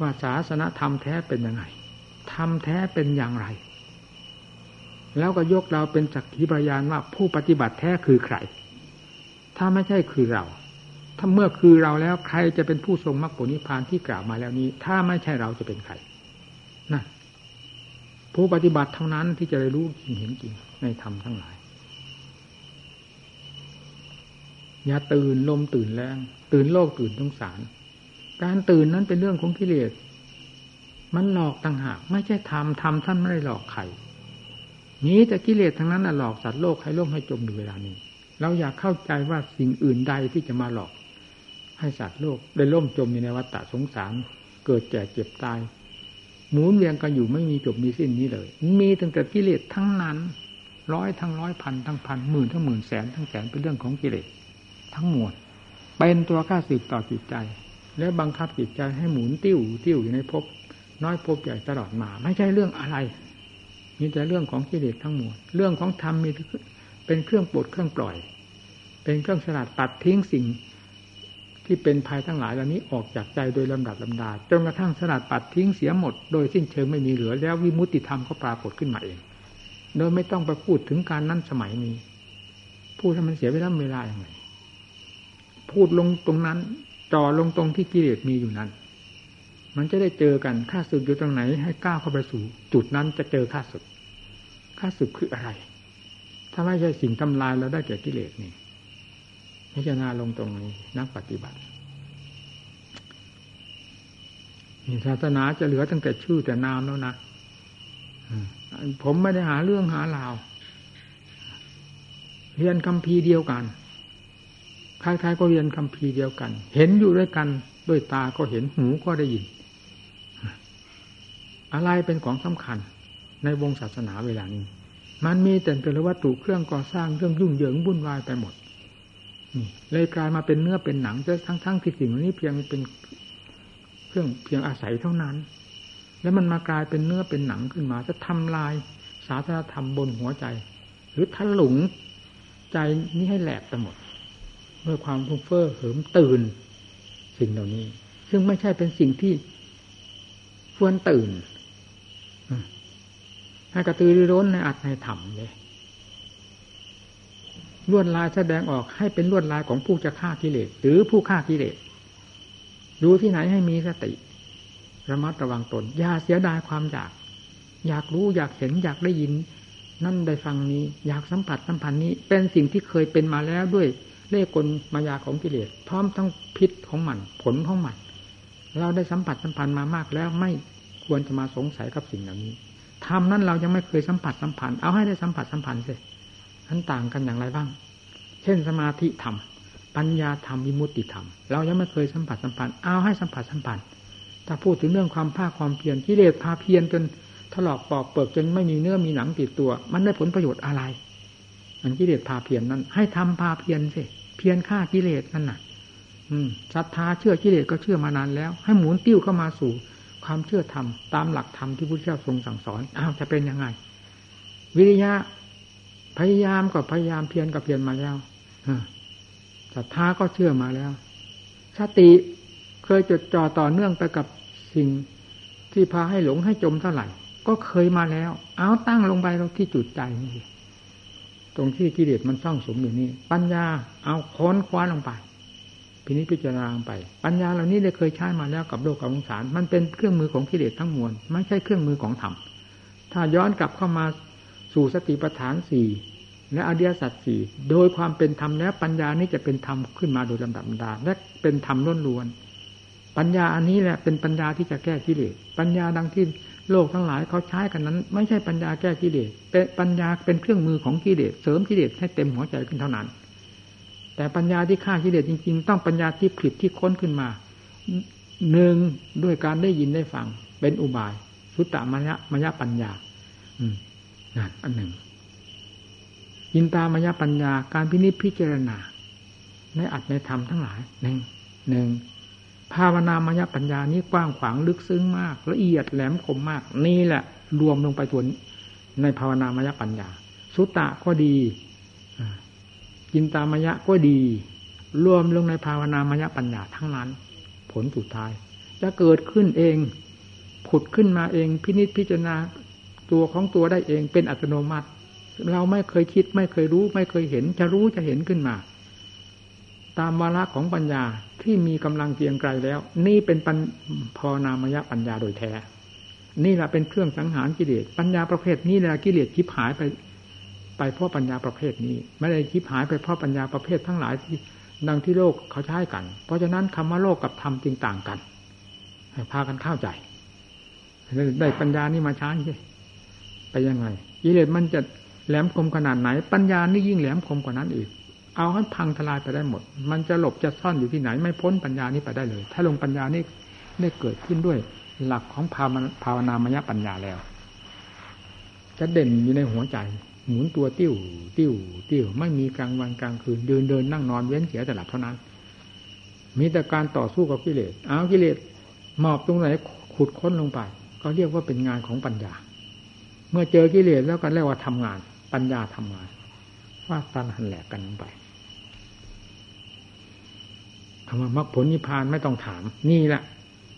ว่าศาสนธรรมแท้เป็นยังไงธรรมแท้เป็นอย่างไร แล้วก็ยกเราเป็นสักขีพยานว่าผู้ปฏิบัติแท้คือใคร ถ้าไม่ใช่คือเรา ถ้าเมื่อคือเราแล้วใครจะเป็นผู้ทรงมรรคผลนิพพานที่กล่าวมาแล้วนี้ ถ้าไม่ใช่เราจะเป็นใครนั่นผู้ปฏิบัติเท่านั้นที่จะได้รู้จริงเห็นจริงในธรรมทั้งหลาย อย่าตื่นลมตื่นแรงตื่นโลกตื่นสงสาร การตื่นนั้นเป็นเรื่องของกิเลสมันหลอกต่างหาก ไม่ใช่ทำทำท่านไม่ได้หลอกใครนี้แต่กิเลสทั้งนั้นหลอกสัตว์โลกให้ล่มให้จมอยู่เวลานี้ เราอยากเข้าใจว่าสิ่งอื่นใดที่จะมาหลอก ให้สัตว์โลกได้ล่มจมอยู่ในวัฏฏะสงสาร เกิดแก่เจ็บตาย หมุนเวียนกันอยู่ไม่มีจบมีสิ้นนี้เลย มีตั้งแต่กิเลสทั้งนั้น ร้อยทั้งร้อยพันทั้งพันหมื่นทั้งหมื่นแสนทั้งแสนเป็นเรื่องของกิเลสทั้งมวลเป็นตัวข้าศึกต่อจิตใจ และบังคับจิตใจให้หมุนติ้วติ้วอยู่ในภพน้อยภพใหญ่ตลอดมา ไม่ใช่เรื่องอะไรมีแต่เรื่องของกิเลสทั้งหมดเรื่องของธรรมมีเป็นเครื่องปลดเครื่องปล่อย เป็นเครื่องสลัดตัดทิ้งสิ่ง ที่เป็นภัยทั้งหลายเหล่านี้ออกจากใจโดยลำดับลำดาจนกระทั่งสลัดปัดทิ้งเสียหมด โดยสิ้นเชิงไม่มีเหลือแล้ววิมุตติธรรมก็ปรากฏขึ้นมาเอง โดยไม่ต้องไปพูดถึงการนั้นสมัยนี้ พูดให้มันเสียเวลาเวลาอย่างไรพูดลงตรงนั้นจ่อลงตรงที่กิเลสมีอยู่นั้น มันจะได้เจอกันข้าศึกอยู่ตรงไหน ให้ก้าวเข้าไปสู่ จุดนั้นจะเจอข้าศึกข้าศึกคืออะไร ถ้าไม่ใช่สิ่งทำลายเราได้แก่กิเลสนี่ พิจารณาลงตรงนี้ นักปฏิบัติศาสนาจะเหลือตั้งแต่ชื่อแต่นามแล้วนะผมไม่ได้หาเรื่องหาราว เรียนคำพีเดียวกันคล้ายๆก็เรียนคำพีเดียวกัน เห็นอยู่ด้วยกัน ด้วยตาก็เห็นหูก็ได้ยิน อะไรเป็นของสำคัญ ในวงศาสนาเวลานี้ มันมีแต่เป็นวัตถุเครื่องก่อสร้างเครื่องยุ่งเหยิงวุ่นวายไปหมด เลยกลายมาเป็นเนื้อเป็นหนังจะทั้งทั้งที่สิ่งนี้เพียงเป็นเครื่องเพียงอาศัยเท่านั้น แล้วมันมากลายเป็นเนื้อเป็นหนังขึ้นมา จะทำลายศาสนธรรมบนหัวใจ หรือทะลุงใจนี้ให้แหลกไปหมดเมื่อความฟุ้งเฟ้อเหิมตื่น สิ่งเหล่านี้ ซึ่งไม่ใช่เป็นสิ่งที่ควรตื่นให้กระตือรือร้นในอัตในธรรมเลย ลวดลายแสดงออกให้เป็นลวดลายของผู้จะฆ่ากิเลสหรือผู้ฆ่ากิเลสดูที่ไหนให้มีสติระมัดระวังตนอย่าเสียดายความอยาก อยากรู้อยากเห็นอยากได้ยิน นั่นได้ฟังนี้อยากสัมผัสสัมพันธ์นี้ เป็นสิ่งที่เคยเป็นมาแล้วด้วยเล่กลมายาของกิเลสพร้อมทั้งพิษของมัน ผลของมันเราได้สัมผัสสัมพันธ์มามากแล้วไม่ควรจะมาสงสัยกับสิ่งเหล่านี้ทำนั้นเรายังไม่เคยสัมผัสสัมพันธ์เอาให้ได้สัมผัสสัมพันธ์สิ นั้นต่างกันอย่างไรบ้าง เช่นสมาธิธรรม ปัญญาธรรมวิมุตติธรรม เรายังไม่เคยสัมผัสสัมพันธ์เอาให้สัมผัสสัมพันธ์ถ้าพูดถึงเรื่องความภาคความเพียรกิเลสพาเพียรจนถลอกปอกเปิกจนไม่มีเนื้อมีหนังติดตัว มันได้ผลประโยชน์อะไร มันกิเลสพาเพียรนนั้น ให้ทำพาเพียรสิเพียรฆ่ากิเลสนั่นน่ะ อืมศรัทธาเชื่อกิเลสก็เชื่อมานานแล้ว ให้หมุนติ้วเข้ามาสู่ความเชื่อธรรมตามหลักธรรมที่พระเจ้าทรงสั่งสอนอ้าวจะเป็นยังไง วิริยะ พยายามก็พยายามเพียรก็เพียรมาแล้วศรัทธาก็เชื่อมาแล้วสติเคยจดจ่อต่อเนื่องไปกับสิ่งที่พาให้หลงให้จมเท่าไหร่ ก็เคยมาแล้ว เอาตั้งลงไปเราที่จุดใจนี่ตรงที่กิเลสมันซ่องสมอยู่นี่ ปัญญาเอาค้นคว้าลงไปพินิจพิจารณาไป ปัญญาเหล่านี้ได้เคยใช้มาแล้วกับโลกกับสงสาร มันเป็นเครื่องมือของกิเลสทั้งมวล ไม่ใช่เครื่องมือของธรรม ถ้าย้อนกลับเข้ามา สู่สติปัฏฐานสี่และอริยสัจสี่โดยความเป็นธรรมแล้วปัญญานี้จะเป็นธรรมขึ้นมาโดยลำดับดาและเป็นธรรมล้นล้วนปัญญาอันนี้แหละเป็นปัญญาที่จะแก้กิเลสปัญญาดังที่โลกทั้งหลายเขาใช้กันนั้น ไม่ใช่ปัญญาแก้กิเลสเป็นปัญญาเป็นเครื่องมือของกิเลสเสริมกิเลสให้เต็มหัวใจขึ้นเท่านั้น แต่ปัญญาที่ฆ่ากิเลสจริง ๆ ต้องปัญญาที่ผลิตที่ค้นขึ้นมาหนึ่งด้วยการได้ยินได้ฟังเป็นอุบายสุตตมยะมยะปัญญาอืม นั่นอันหนึ่ง ยินตามายปัญญาการพินิจพิจารณา ในอัตในธรรมทั้งหลายหนึ่งหนึ่งภาวนามายปัญญานี้กว้างขวางลึกซึ้งมาก ละเอียดแหลมคมมาก นี่แหละ รวมลงไปตัวในภาวนามายปัญญา สุตตะก็ดียินตามายะก็ดี รวมลงในภาวนามายปัญญาทั้งนั้น ผลสุดท้าย จะเกิดขึ้นเอง ผุดขึ้นมาเองพินิจพิจารณา ตัวของตัวได้เองเป็นอัตโนมัติ เราไม่เคยคิดไม่เคยรู้ ไม่เคยเห็น จะรู้จะเห็นขึ้นมา ตามวาระของปัญญาที่มีกำลังเกียงไกลแล้ว นี่เป็นปัญพอนามยปัญญาโดยแท้ นี่แหละเป็นเครื่องสังหารกิเลสปัญญาประเภทนี้แหละกิเลสคิดหายไปไปเพราะปัญญาประเภทนี้ ไม่ได้คิดหายไปเพราะปัญญาประเภททั้งหลายที่ดังที่โลกเขาใช้กัน เพราะฉะนั้นคำว่าโลกกับธรรมจึงต่างกัน ให้พากันเข้าใจ ได้ปัญญานี่มาใช้ใช่ ไปยังไงกิเลสมันจะแหลมคมขนาดไหน ปัญญานี่ยิ่งแหลมคมกว่านั้นอีก เอาให้พังทลายไปได้หมด มันจะหลบจะซ่อนอยู่ที่ไหน ไม่พ้นปัญญานี้ไปได้เลย ถ้าลงปัญญานี่ได้เกิดขึ้นด้วยหลักของภาวภาวนามยปัญญาแล้ว จะเด่นอยู่ในหัวใจ หมุนตัวติ้ว ติ้ว ติ้ว ไม่มีกลางวันกลางคืนเดินเดินนั่งนอนเว้นเสียแต่หลับเท่านั้น มีแต่การต่อสู้กับกิเลสเอากิเลสหมอบตรงไหนขุดค้นลงไป ก็เรียกว่าเป็นงานของปัญญา เมื่อเจอกิเลสแล้วก็เรียกว่าทำงาน ปัญญาทำงานฟาดฟันหันแหลกกันลงไปคำว่ามรรคผลนิพพานไม่ต้องถาม นี่แหละ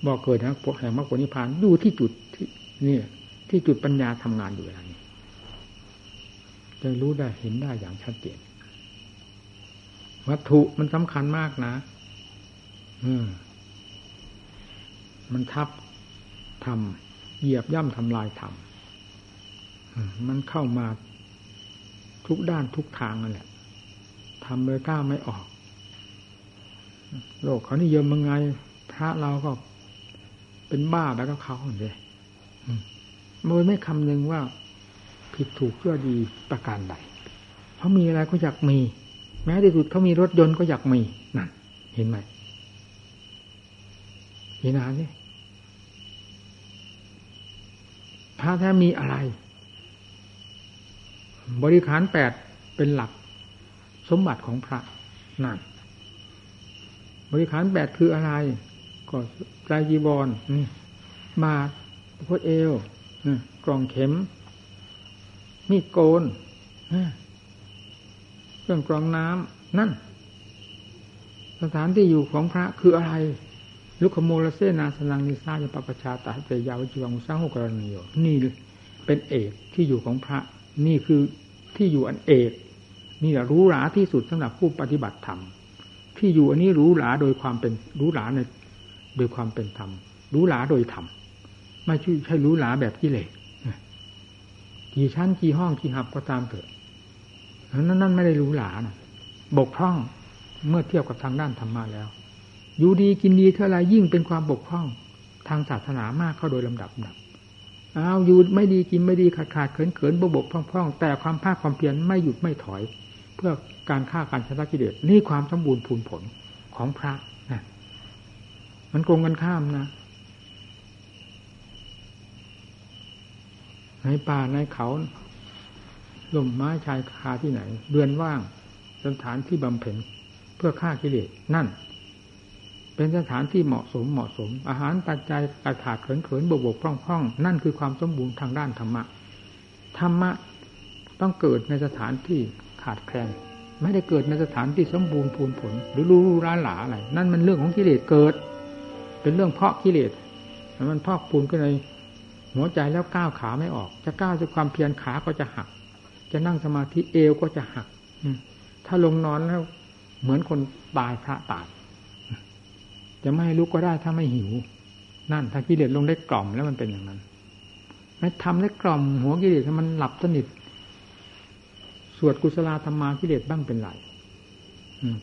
บอกเกิดนะแห่งมรรคผลนิพพานอยู่ที่จุดที่นี่ที่จุดปัญญาทำงานอยู่อะไรนี้จะรู้ได้เห็นได้อย่างชัดเจนวัตถุมันสำคัญมากนะ อืม มันทับทำเหยียบย่ำทำลายทำ มันเข้ามาทุกด้านทุกทางนั่นแหละทำเลยก้าวไม่ออก โลกเขานิยมยังไง พระเราก็เป็นบ้าแล้วก็เขาเลยโดยไม่คำนึงว่าผิดถูกเพื่อดีประการใดเขามีอะไรก็อยากมี แม้ที่สุดเขามีรถยนต์ก็อยากมีนั่นเห็นไหมเห็นนานนี่ระแท้มีอะไร บริขารแปดเป็นหลักสมบัติของพระนั่นบริขารแปดคืออะไร ก็ใจจีบอลมาพดเอวกล่องเข็ม มีดโกนเครื่องกรองน้ำนั่น สถานที่อยู่ของพระคืออะไร ลุคโมลเซนาสนังนิสายปปชาตาเจยาวจิวังสางหกรณีโยนี่เป็นเอกที่อยู่ของพระ นี่คือที่อยู่อันเอกนี่แหละรู้หราที่สุดสำหรับผู้ปฏิบัติธรรมที่อยู่อันนี้รู้หราโดยความเป็นรู้หราในโดยความเป็นธรรมรู้หราโดยธรรมไม่ใช่รู้หราแบบกิเลสกี่ชั้นกี่ห้องกี่หับก็ตามเถิดนั่นนั่นไม่ได้รู้หลานะบกพร่องเมื่อเทียบกับทางด้านธรรมะแล้ว อยู่ดีกินดีเท่าไรยิ่งเป็นความบกพร่อง ทางศาสนามากเข้าโดยลำดับดับ อาอยู่ไม่ดีกินไม่ดีขาดขาดเขินเขินบกบพร่องพร่องแต่ความภาคความเพียรไม่หยุดไม่ถอย เพื่อการฆ่าการชนะกิเลสนี่ความสมบูรณ์พูนผลของพระนะมันโกงกันข้ามนะในป่าในเขาลมไม้ชายคาที่ไหน เดือนว่างสถานที่บำเพ็ญเพื่อฆ่ากิเลสนั่น เป็นสถานที่เหมาะสมเหมาะสม อาหารปัจจัยกระถาดเขินเขินบกบกพร่องพร่องนั่นคือความสมบูรณ์ทางด้านธรรมะธรรมะต้องเกิดในสถานที่ขาดแคลนไม่ได้เกิดในสถานที่สมบูรณ์พูนผล หรือรู้ร้านหลาอะไรนั่นมันเรื่องของกิเลสเกิด เป็นเรื่องเพาะกิเลสมันพอกพูนขึ้นในหัวใจแล้วก้าวขาไม่ออก จะก้าวด้วยความเพียรขาก็จะหัก จะนั่งสมาธิเอวก็จะหักถ้าลงนอนแล้วเหมือนคนตายพระตาย จะไม่ให้ลุกก็ได้ถ้าไม่หิว นั่นถ้ากิเลสลงได้กล่อมแล้วมันเป็นอย่างนั้นไม่ทำได้กล่อมหัวกิเลสมันหลับสนิทสวดกุศลธรรมากิเลสบ้างเป็นไร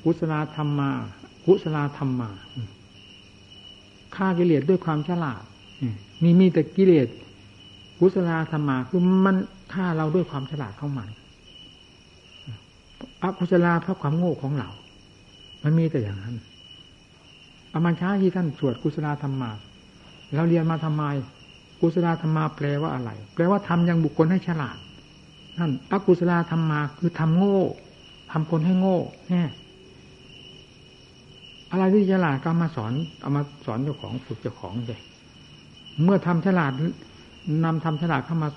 กุศลธรรมา กุศลธรรมาฆ่ากิเลสด้วยความฉลาดนี่มีแต่กิเลสกุศลธรรมาคือมันฆ่าเราด้วยความฉลาดเข้ามันอกุศลเพราะความโง่ของเรา มันมีแต่อย่างนั้น อามันช้าที่ท่านสวดกุศลธรรมาเราเรียนมาทำไม กุศลธรรมาแปลว่าอะไร แปลว่าทำยังบุคคลให้ฉลาดนั่นอกุศลธรรมาคือทำโง่ทำคนให้โง่แน่อะไรที่ฉลาดก็มาสอนเอามาสอนเจ้าของฝึกเจ้าของเลยเมื่อทำฉลาดนำทำฉลาดเข้ามา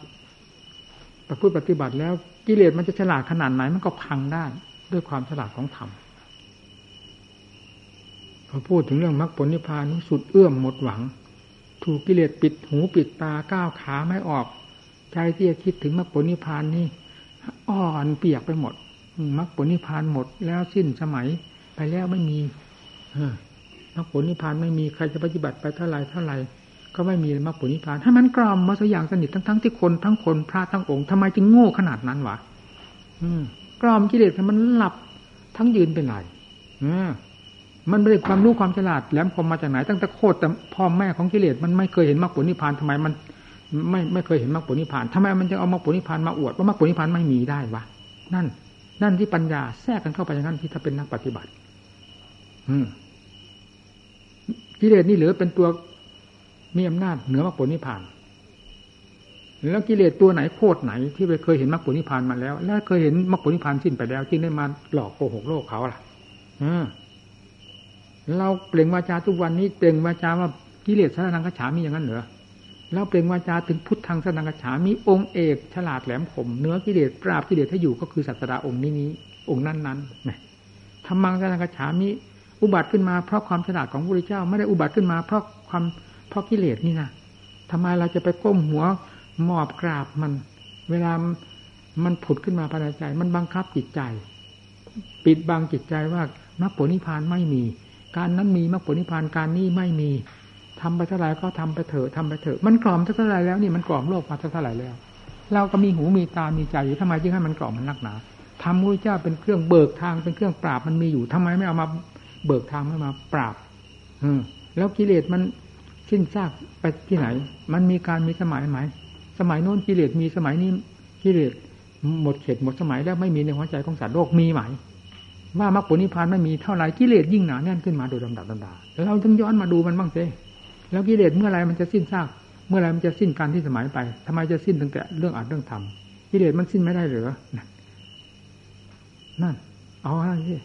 ประพฤติปฏิบัติแล้วกิเลสมันจะฉลาดขนาดไหนมันก็พังได้ ด้วยความฉลาดของธรรม พอพูดถึงเรื่องมรรคผลนิพพานสุดเอื้อมหมดหวัง ถูกกิเลสปิดหูปิดตาก้าวขาไม่ออกใจที่จะคิดถึงมรรคผลนิพพานนี่อ่อนเปียกไปหมดมรรคผลนิพพานหมดแล้วสิ้นสมัยไปแล้วไม่มีมรรคผลนิพพานไม่มีใครจะปฏิบัติไปเท่าไรเท่าไรก็ไม่มีมรรคผลนิพพานถ้ามันกล่อมมาสักอย่างสนิททั้งทั้งที่คนทั้งคนพระทั้งองค์ทำไมจึงโง่ขนาดนั้นวะอืมกล่อมกิเลสมันหลับทั้งยืนเป็นไรอื มันไม่ได้ความรู้ความฉลาดแหลมคมมาจากไหน ตั้งแต่โคตรแต่พ่อแม่ของกิเลสมันไม่เคยเห็นมรรคผลนิพพานทำไมมัน ไม่ไม่เคยเห็นมรรคผลนิพพานทำไมมันจะเอามรรคผลนิพพานมาอวดว่ามรรคผลนิพพานไม่มีได้วะนั่น นั่นที่ปัญญาแทรกกันเข้าไปอย่างนั้นที่ถ้าเป็นนักปฏิบัติ อืมกิเลสนี่เหลือเป็นตัวมีอำนาจเหนือมรรคผลนิพพานแล้วกิเลสตัวไหนโคตรไหน ที่เคยเห็นมรรคผลนิพพานมาแล้ว แล้วเคยเห็นมรรคผลนิพพานสิ้นไปแล้วจึงได้มาหลอกโกหกโลกเขาล่ะ เราเปล่งวาจาทุกวันนี้เปล่งวาจาว่ากิเลสสนังกระฉามีอย่างนั้นเหรอเราเปล่งวาจาถึงพุทธังสนังกระฉามีองค์เอกฉลาดแหลมคมเนื้อกิเลสปราบกิเลสถ้าอยู่ก็คือสัตตาองค์นี้นี้องค์นั้นนั้นนะธรรมังสนังกระฉามีอุบัติขึ้นมาเพราะความฉลาดของพระพุทธเจ้าไม่ได้อุบัติขึ้นมาเพราะความเพราะกิเลสนี่นะทำไมเราจะไปก้มหัวหมอบกราบมัน เวลามันผุดขึ้นมาภายในใจ มันบังคับจิตใจ ปิดบังจิตใจว่ามรรคผลนิพพานไม่มี การนั้นมีมรรคผลนิพพานการนี้ไม่มีทำไปเท่าไรก็ทำไปเถอะทำไปเถอะมันกล่อมเท่าไรแล้วนี่มันกล่อมโลกมาเท่าไรแล้ว เราก็มีหูมีตา มีใจอยู่ทำไมจึงให้มันกล่อมมันนักหนาทำพระเจ้าเป็นเครื่องเบิกทางเป็นเครื่องปราบมันมีอยู่ทำไมไม่เอามาเบิกทางไม่มาปราบ อืแล้วกิเลสมันสิ้นซากไปที่ไหน มันมีการมีสมัยไหมสมัยโน้นกิเลสมีสมัยนี้กิเลสหมดเขตหมดสมัยแล้วไม่มีในหัวใจของสัตว์โลกมีไหม ว่ามรรคผลนิพพานไม่มีเท่าไรกิเลสยิ่งหนาแน่นขึ้นมาโดยลำดับลำดาแล้วเราต้องย้อนมาดูมันบ้างสิแล้วกิเลสเมื่อไรมันจะสิ้นซากเมื่อไรมันจะสิ้นการที่สมัยไปทำไมจะสิ้นตั้งแต่เรื่องอัดเรื่องทำกิเลสมันสิ้นไม่ได้หรือนั่น เอาอะไรสิ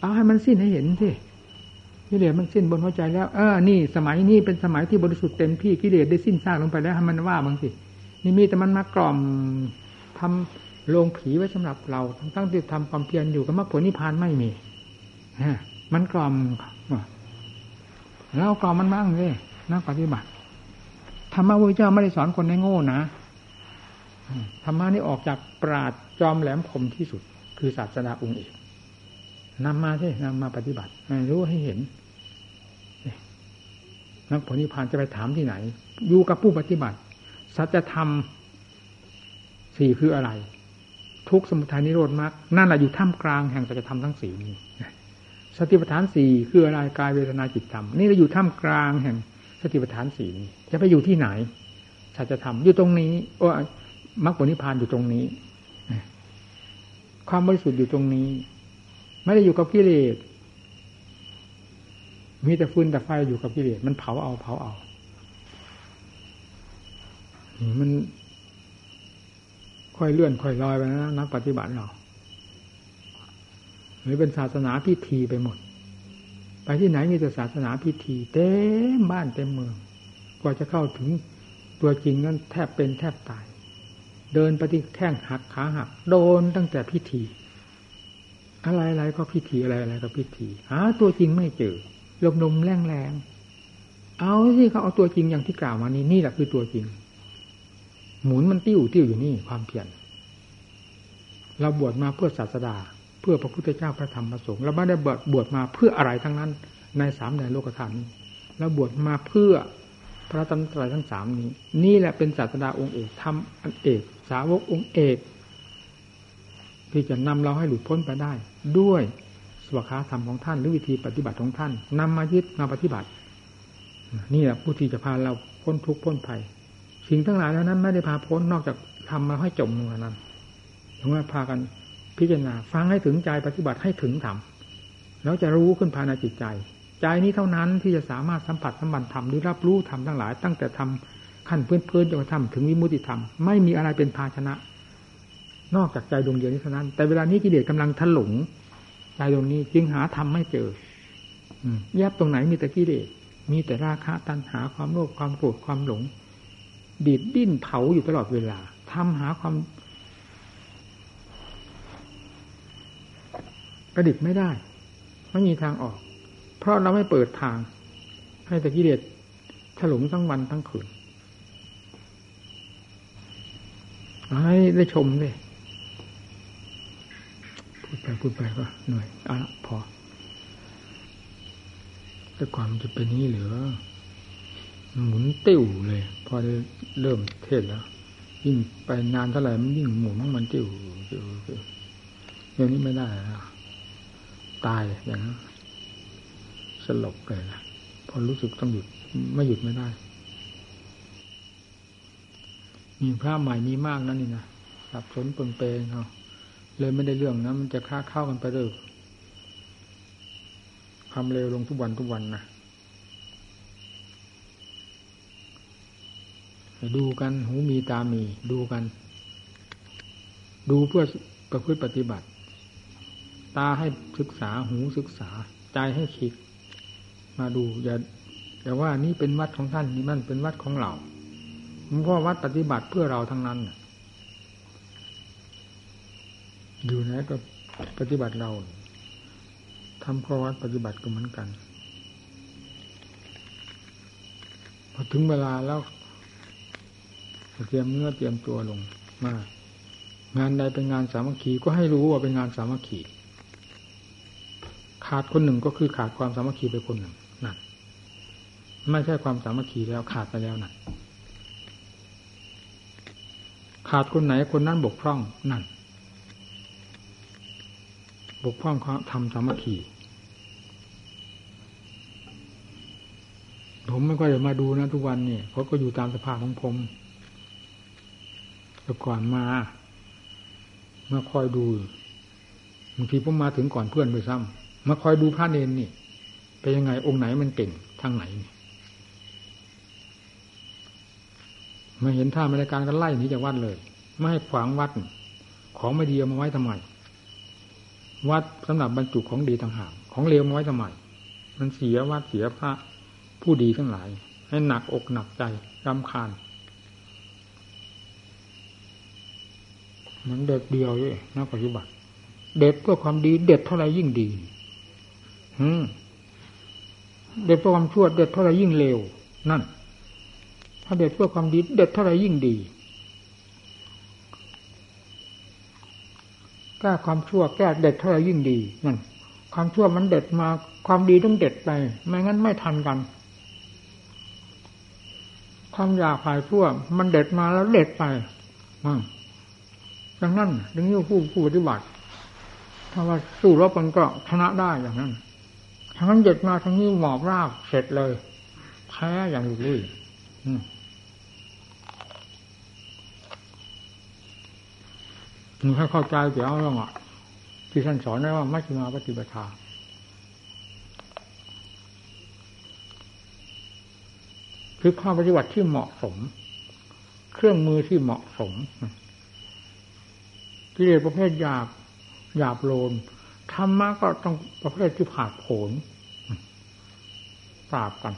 เอาให้มันสิ้นให้เห็นสิกิเลสมันสิ้นบนหัวใจแล้วเออนี่สมัยนี้เป็นสมัยที่บริสุทธิ์เต็มที่กิเลสได้สิ้นซากลงไปแล้วให้มันว่าบางสินี่มีแต่มันมากล่อมทำ โรงผีไว้สำหรับเรา ทั้งทั้งที่ทำความเพียรอยู่กับมรรคผลนิพพานไม่มีฮะมันกล่อมแล้วกล่อมมันบ้างเลยนักปฏิบัติธรรมะพระเจ้าไม่ได้สอนคนให้โง่นะธรรมะนี่ออกจากปราดจอมแหลมคมที่สุด คือศาสนาองค์เอกนำมาใช่นำมาปฏิบัติรู้ให้เห็นนักผลนิพพานจะไปถามที่ไหน อยู่กับผู้ปฏิบัติ สัจธรรมสี่คืออะไร ทุกสมุทัยนิโรธมรรคนั่นแหละอยู่ท่ามกลางแห่งสัจธรรมทั้งสี่นี้สติปัฏฐานสี่คืออะไรกายเวทนาจิตธรรมนี่เราอยู่ท่ามกลางแห่งสติปัฏฐานสี่นี้จะไปอยู่ที่ไหนสัจธรรมอยู่ตรงนี้โอ้มรรคผลนิพพานอยู่ตรงนี้ ความบริสุทธิ์อยู่ตรงนี้ ไม่ได้อยู่กับกิเลสมีแต่ฟืนแต่ไฟอยู่กับกิเลสมันเผาเอาเผาเอามัน ค่อยเลื่อนค่อยลอยไปนะนักปฏิบัติเราหรือเป็นศาสนาพิธีไปหมด ไปที่ไหนมีแต่ศาสนาพิธี เต็มบ้านเต็มเมือง กว่าจะเข้าถึงตัวจริงนั้นแทบเป็นแทบตาย เดินปที่แข้งหักขาหัก โดนตั้งแต่พิธี อะไรอะไรก็พิธีอะไรอะไรก็พิธี หา ตัวจริงไม่เจอลมนมแรงแรงเอาสิเขาเอาตัวจริงอย่างที่กล่าวมานี้นี่แหละคือตัวจริง หมุนมันติ้วติ้วอยู่นี่ความเพียรเราบวชมาเพื่อศาสดา เพื่อพระพุทธเจ้าพระธรรมพระสงฆ์เราไม่ได้บวชบวชมาเพื่ออะไรทั้งนั้น ในสามแดนโลกธาตุนี้เราบวชมาเพื่อพระธรรมตรัยทั้งสามนี้ นี่แหละเป็นศาสดาองค์เอกธรรมอันเอก สาวกองค์เอกที่จะนำเราให้หลุดพ้นไปได้ ด้วยสวขาธรรมของท่านหรือวิธีปฏิบัติของท่านนำมายึดมาปฏิบัติ นี่แหละผู้ที่จะพาเราพ้นทุกข์พ้นภัย สิ่งทั้งหลายแล้วนั้น ไม่ได้พาพ้นนอกจากทำมาให้จมลงนั้นถึงว่าพากันพิจารณาฟังให้ถึงใจปฏิบัติให้ถึงธรรมแล้วจะรู้ขึ้นภายในจิตใจ ใจนี้เท่านั้นที่จะสามารถสัมผัสสัมบันธรรมหรือรับรู้ธรรมทั้งหลาย ตั้งแต่ทำขั้นพื้นๆจนกระทั่งถึงวิมุติธรรมไม่มีอะไรเป็นภาชนะ นอกจากใจดวงเดียวนี้เท่านั้น แต่เวลานี้กิเลสกำลังถลุงใจตรงนี้จึงหาทำไม่เจอแยบตรงไหนมีแต่กิเลสมีแต่ราคะตัณหาความโลภความโกรธความหลง ดีดดิ้นเผาอยู่ตลอดเวลาทำหาความกระดิกไม่ได้ ไม่มีทางออก เพราะเราไม่เปิดทาง ให้ตะกิเลสถลุงทั้งวันทั้งคืนให้ได้ชมเลยพูดไปพูดไปก็เหนื่อยอะพอ แต่ความจะเป็นนี้เหลือ หมุนติ้วเลย พอได้เริ่มเทศแล้ว ยิ่งไปนานเท่าไหร่มันยิ่งหมุนมันติ้วติ้วอย่างนี้ไม่ได้ตายอย่างนั้นสลบเลยนะพอรู้สึกต้องหยุดไม่หยุดไม่ได้ มีพระใหม่มีมากนั่นนี่นะสับสนปนเปงเขาเลยไม่ได้เรื่องนะมันจะค้าเข้ากันไปเรื่อยความเร็วลงทุกวันทุกวันนะ ดูกันหูมีตามี ดูกัน ดูเพื่อประพฤติปฏิบัติ ตาให้ศึกษาหูศึกษา ใจให้คิด มาดูอย่าอย่าว่านี่เป็นวัดของท่านนี่มันเป็นวัดของเราเพราะวัดปฏิบัติเพื่อเราทั้งนั้นอยู่ไหนก็ปฏิบัติเราทำข้อวัดปฏิบัติก็เหมือนกัน พอถึงเวลาแล้ว เตรียมเนื้อเตรียมตัวลงมางานใดเป็นงานสามัคคีก็ให้รู้ว่าเป็นงานสามัคคีขาดคนหนึ่งก็คือขาดความสามัคคีไปคนหนึ่งนั่นไม่ใช่ความสามัคคีแล้วขาดไปแล้วนั่นขาดคนไหนคนนั้นบกพร่องนั่นบกพร่องทำสามัคคีผมไม่ก็จะมาดูนะทุกวันนี่เพราะก็อยู่ตามสภาพของผม แต่ก่อนมา มาคอยดูบางทีผมมาถึงก่อนเพื่อนไปซ้ำมาคอยดูพระเนนนี่เป็นยังไงองค์ไหนมันเก่งทางไหนมาเห็นท่าไม่ได้การก็ไล่หนีจากวัดเลย ไม่ให้ขวางวัด ของไม่ดีเอามาไว้ทำไมวัดสำหรับบรรจุของดีต่างหากของเลวมาไว้ทำไมมันเสียวัดเสียพระผู้ดีทั้งหลาย ให้หนักอกหนักใจรำคาญ มันเด็ดเดียวเลยนักปฏิบัติ เด็ดเพื่อความดี เด็ดเท่าไรยิ่งดีอืมเด็ดเพื่อความชั่วเด็ดเท่าไรยิ่งเลวนั่น ถ้าเด็ดเพื่อความดี เด็ดเท่าไรยิ่งดีแก้ความชั่วแก้เด็ดเท่าไรยิ่งดีนั่นความชั่วมันเด็ดมา ความดีต้องเด็ดไป ไม่งั้นไม่ทันกัน ความอยากภายชั่ว มันเด็ดมาแล้วเด็ดไปมั่ง ดังนั้นดังนี้ผู้ผู้ปฏิบัติถ้าว่าสู้รบมันก็ชนะได้อย่างนั้นทางนั้นเด็ดมาทางนี้หมอบราบเสร็จเลยแพ้อย่างลุยนี่ให้เข้าใจเดี๋ยวเรื่องอะที่ท่านสอนได้ว่ามัชฌิมาปฏิปทาคือข้อปฏิบัติที่เหมาะสม เครื่องมือที่เหมาะสม กิเลสประเภทหยาบหยาบโลนธรรมะก็ต้องประเภทที่ผ่าผลปราบกัน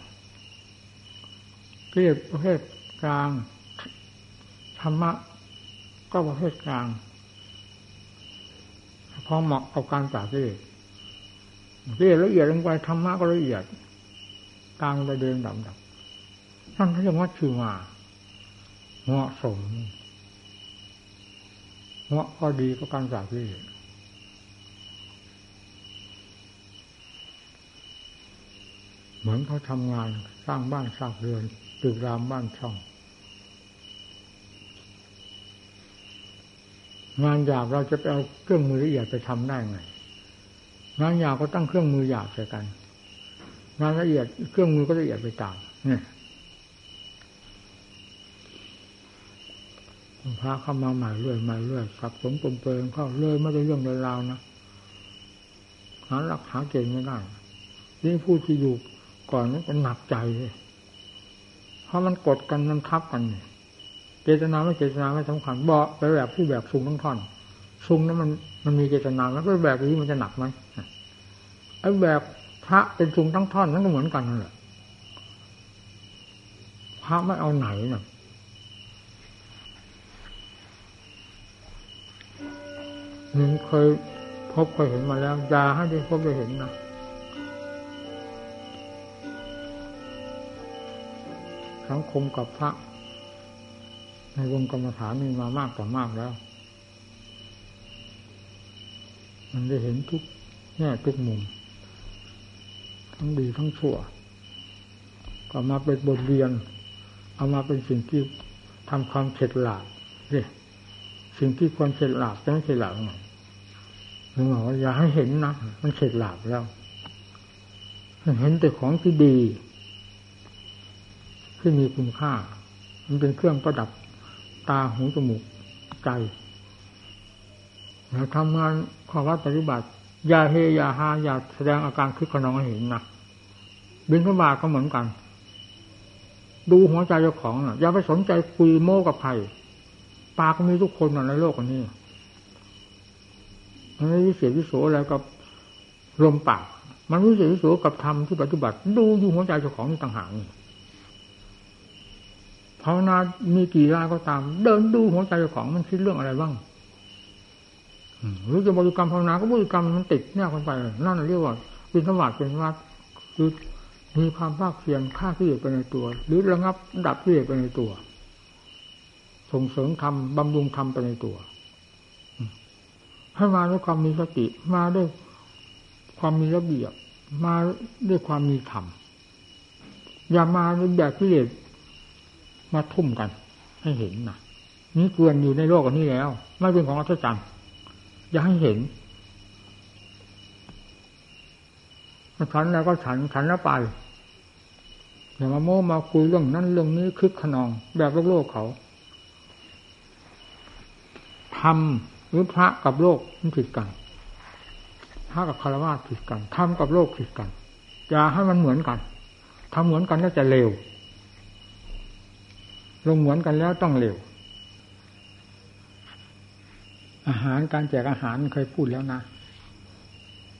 กิเลสประเภทกลางธรรมะก็ประเภทกลางพอเหมาะกับการปราบกิเลสกิเลสละเอียดลงไปธรรมะก็ละเอียดกลางไปเดินดำดับนั่นเขาเรียกว่าชื่อมาเหมาะสม เหมาะก็ดีก็การปราบกิเลสเหมือนเขาทำงานสร้างบ้านสร้างเรือนตึกรามบ้านช่อง งานหยาบเราจะไปเอาเครื่องมือละเอียดไปทำได้ไง งานหยาบก็ตั้งเครื่องมือหยาบใส่กัน งานละเอียดเครื่องมือก็ละเอียดไปตามเนี่ย พระเข้ามาใหม่เรื่อยใหม่เรื่อยสับสนปนเปื้อนเข้าเลยไม่ได้เรื่องเราวนะหาหลักหาเก่งไม่ได้นี่ผู้ที่อยู่ก่อนนั้นก็หนักใจเลยเพราะมันกดกันมันทับกันเจตนาไม่เจตนาไม่สำคัญบอกไปแบบผู้แบบซุงทั้งท่อนซุงนั้นมันมันมีเจตนาแล้วก็แบบนี้มันจะหนักไหมไอ้แบบพระเป็นซุงทั้งท่อนนั้นก็เหมือนกันนั่นแหละพระไม่เอาไหนน่ะ นี่เคยพบเคยเห็นมาแล้วยาให้ได้พบได้เห็นนะสังคมกับพระ ในวงกรรมฐานมีมามากต่อมากแล้ว มันได้เห็นทุกแง่ทุกมุม ทั้งดีทั้งชั่ว ก็มาเป็นบทเรียน เอามาเป็นสิ่งที่ทำความเฉดหลาบเนี่ยสิ่งที่ควรเฉดหลาบจะไม่เฉดหลาบไง หลวงพ่ออย่าให้เห็นนะมันเฉดหลาบแล้วเห็นแต่ของที่ดี ที่มีคุณค่า มันเป็นเครื่องประดับตาหูจมูกใจเราทำงานข้อวัดปฏิบัติยาเฮยาฮาอย่าแสดงอาการคึกขนองให้เห็นนะบินพระบาทก็เหมือนกัน ดูหัวใจเจ้าของนะอย่าไปสนใจคุยโม้กับใครปากมีทุกคนในโลกนี้ มันไม่วิเศษวิโสอะไรกับลมปาก มันวิเศษวิโสกับธรรมที่ปฏิบัติ ดูอยู่หัวใจเจ้าของต่างหากภาวนา มีกี่รายก็ตาม เดินดูหัวใจเจ้าของมันคิดเรื่องอะไรบ้างหรือจะบริกรรมภาวนาก็บริกรรมมันติดแนบกันไป นั่นเรียกว่าเป็นสวัสดิ์เป็นวัดคือมีความภาคเพียรฆ่าที่เหลือไปในตัว หรือระงับดับที่เหลือไปในตัว ส่งเสริมธรรมบำรุงธรรมไปในตัว ให้มาด้วยความมีสติ มาด้วยความมีระเบียบ มาด้วยความมีธรรม อย่ามาด้วยแบบที่เหลือมาทุ่มกัน ให้เห็นนะนี่เกลือนอยู่ในโลกอันนี้แล้ว ไม่เป็นของอัศจรรย์อย่าให้เห็นฉันแล้วก็ฉันฉันแล้วไปอย่ามาโม้มาคุยเรื่องนั้นเรื่องนี้คึกขนอง แบบโลกโลกเขาทำ หรือพระกับโลกมันผิดกันพระกับคารวะผิดกันทำกับโลกผิดกันอย่าให้มันเหมือนกันทำเหมือนกันแล้วจะเลวลงเหมือนกันแล้วต้องเร็ว อาหารการแจกอาหารเคยพูดแล้วนะ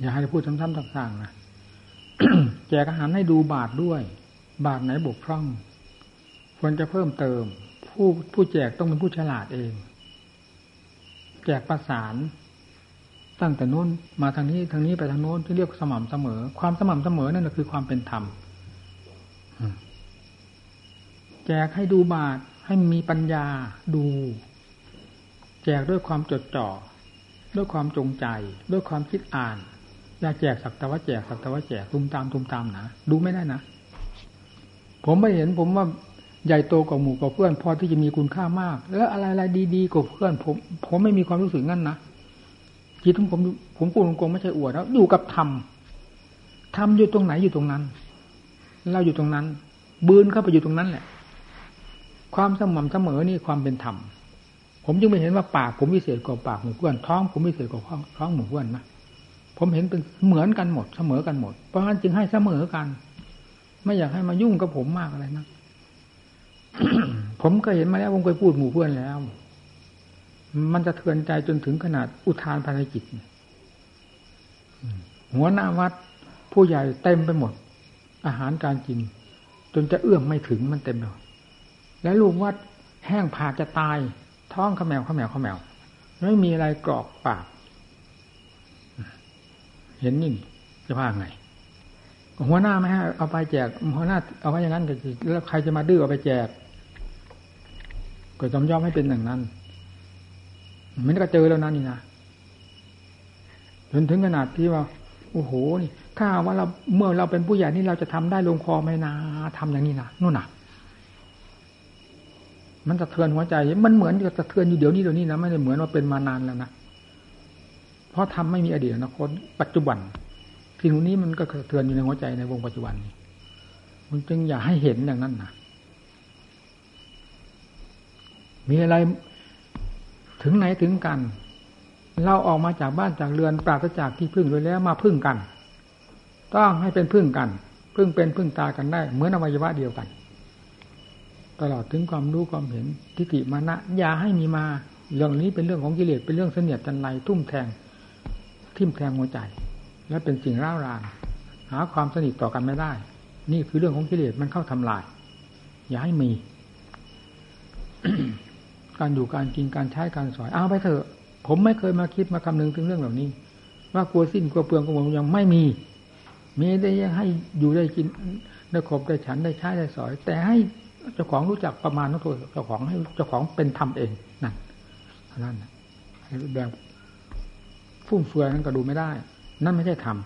อย่าให้พูดซ้ำๆต่างๆนะแจกอาหารให้ดูบาทด้วย บาทไหนบกพร่อง ควรจะเพิ่มเติม ผู้ผู้แจกต้องเป็นผู้ฉลาดเอง แจกประสาน ตั้งแต่นู้นมาทางนี้ทางนี้ไปทางโน้นที่เรียกสม่ำเสมอ ความสม่ำเสมอนั่นคือความเป็นธรรมแจกให้ดูบาทให้มีปัญญาดู แจกด้วยความจดจ่อ ด้วยความจงใจ ด้วยความคิดอ่าน อย่าแจกสักแต่ว่าแจกสักแต่ว่าแจกตุมตามตุมตามนะดูไม่ได้นะผมไม่เห็นผมว่า ใหญ่โตกว่าหมู่กว่าเพื่อนพอที่จะมีคุณค่ามาก แล้วอะไรอะไรดีๆกว่าเพื่อน ผม ผมไม่มีความรู้สึกงั้นนะจิตของผมผมพูดตรงไม่ใช่อวดแล้วอยู่กับธรรมธรรมอยู่ตรงไหนอยู่ตรงนั้น เราอยู่ตรงนั้น บืนเข้าไปอยู่ตรงนั้นแหละ ความสม่ำเสมอนี่ความเป็นธรรมผมจึงไม่เห็นว่าปากผมวิเศษกว่าปากหมู่เพื่อนท้องผมวิเศษกว่าท้องหมู่เพื่อนนะผมเห็นเป็นเหมือนกันหมด เสมอกันหมดเพราะฉะนั้นจึงให้เสมอกัน ไม่อยากให้มายุ่งกับผมมากอะไรนะ ผมก็เห็นมาแล้วผมเคยพูดหมู่เพื่อนแล้ว มันจะเทือนใจจนถึงขนาดอุทานภารกิจหัวหน้าวัด ผู้ใหญ่เต็มไปหมด อาหารการกิน จนจะเอื้อมไม่ถึงมันเต็มเลยแล้วลูกวัดแห้งผากจะตาย ท้องขมแมวขมแมวขมแมวไม่มีอะไรกรอกปาก เห็นนี่จะว่าไงหัวหน้าไม่ให้เอาไปแจกหัวหน้าเอาไว้อย่างนั้นแล้วใครจะมาดื้อเอาไปแจก ก็ต้องยอมให้เป็นอย่างนั้นมันก็เจอแล้วนั่นนี่นะจนถึงขนาดที่ว่า โอ้โหนี่ถ้าว่าเราเมื่อเราเป็นผู้ใหญ่นี่เราจะทำได้ลงคอไหมนะทำอย่างนี้นะนู่นน่ะ มันสะเทือนหัวใจ มันเหมือนกับสะเทือนอยู่เดี๋ยวนี้เดี๋ยวนี้นะไม่ได้เหมือนว่าเป็นมานานแล้วนะเพราะทำไม่มีอดีตอนาคตปัจจุบันสิ่งนี้มันก็เทือนอยู่ในหัวใจในวงปัจจุบันนี้มันจึงอย่าให้เห็นอย่างนั้นนะ มีอะไรถึงไหนถึงกัน เราออกมาจากบ้านจากเรือนปราศจากที่พึ่งโดยแล้วมาพึ่งกัน ต้องให้เป็นพึ่งกัน พึ่งเป็นพึ่งตากันได้ เหมือนอวัยวะเดียวกัน ตลอดถึงความรู้ความเห็นทิฏฐิมานะอย่าให้มีมาเรื่องนี้เป็นเรื่องของกิเลสเป็นเรื่องเสนียดจันไรทุ่มแทง ทิ่มแทงหัวใจ และเป็นสิ่งร่าวรานหาความสนิทต่อกันไม่ได้ นี่คือเรื่องของกิเลสมันเข้าทำลาย อย่าให้มี การอยู่การกินการใช้การสอยเอาไปเถอะ ผมไม่เคยมาคิดมาคำนึงถึงเรื่องเหล่านี้ ว่ากลัวสิ้นกลัวเปลืองกลัวหมดยังไม่มีมีได้ยังให้อยู่ได้กินได้ขบได้ฉันได้ใช้ได้สอย แต่ให้เจ้าของรู้จักประมาณนั้นตัวเจ้าของให้เจ้าของเป็นทำเองนั่นนั่นแบบฟุ่มเฟือยนั้นก็ดูไม่ได้ นั่นไม่ใช่ธรรม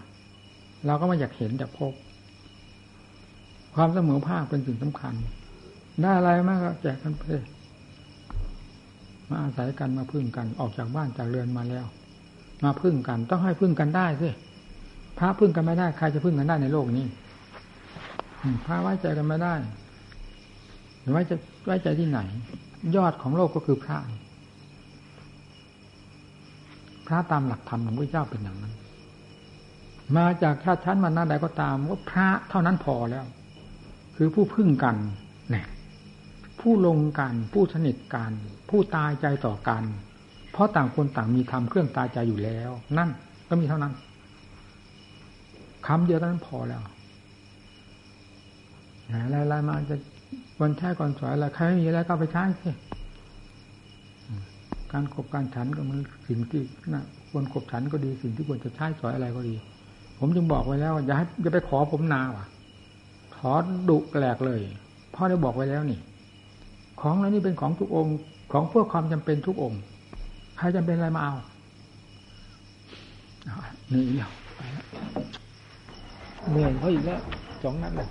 เราก็ไม่อยากเห็นจากพบ ความเสมอภาคเป็นสิ่งสำคัญ ได้อะไรมากก็แจกกันไป มาอาศัยกันมาพึ่งกันออกจากบ้านจากเรือนมาแล้ว มาพึ่งกัน ต้องให้พึ่งกันได้สิพระพึ่งกันไม่ได้ใครจะพึ่งกันได้ในโลกนี้พระไว้ใจกันไม่ได้ไว้จะไว้ใจที่ไหน ยอดของโลกก็คือพระ พระตามหลักธรรมของพระเจ้าเป็นอย่างนั้น มาจากชาติชั้นมันนาใดก็ตามว่าพระเท่านั้นพอแล้ว คือผู้พึ่งกันเนี่ยผู้ลงกันผู้สนิทกัน ผู้ตายใจต่อกัน เพราะต่างคนต่างมีธรรมเครื่องตายใจอยู่แล้ว นั่นก็มีเท่านั้นคำเดียวนั้นพอแล้วอะไรๆมาจะวันแช่ก่อนสวยอะไรใครไม่มีอะไรก็ไปใช้สิการขบการฉันก็มันสิ่งที่นะควรขบฉันก็ดีสิ่งที่ควรจะใช้สอยอะไรก็ดี ผมจึงบอกไว้แล้วอย่าให้อย่าไปขอผมนาว่ะ ขอดุแปลกเลยพ่อได้บอกไว้แล้วนี่ ของแล้วนี่เป็นของทุกองค์ ของเพื่อความจำเป็นทุกองค์ ใครจำเป็นอะไรมาเอานี่เดียวไปแล้วเหนื่อยเขาอีกแล้วสองนัดเลย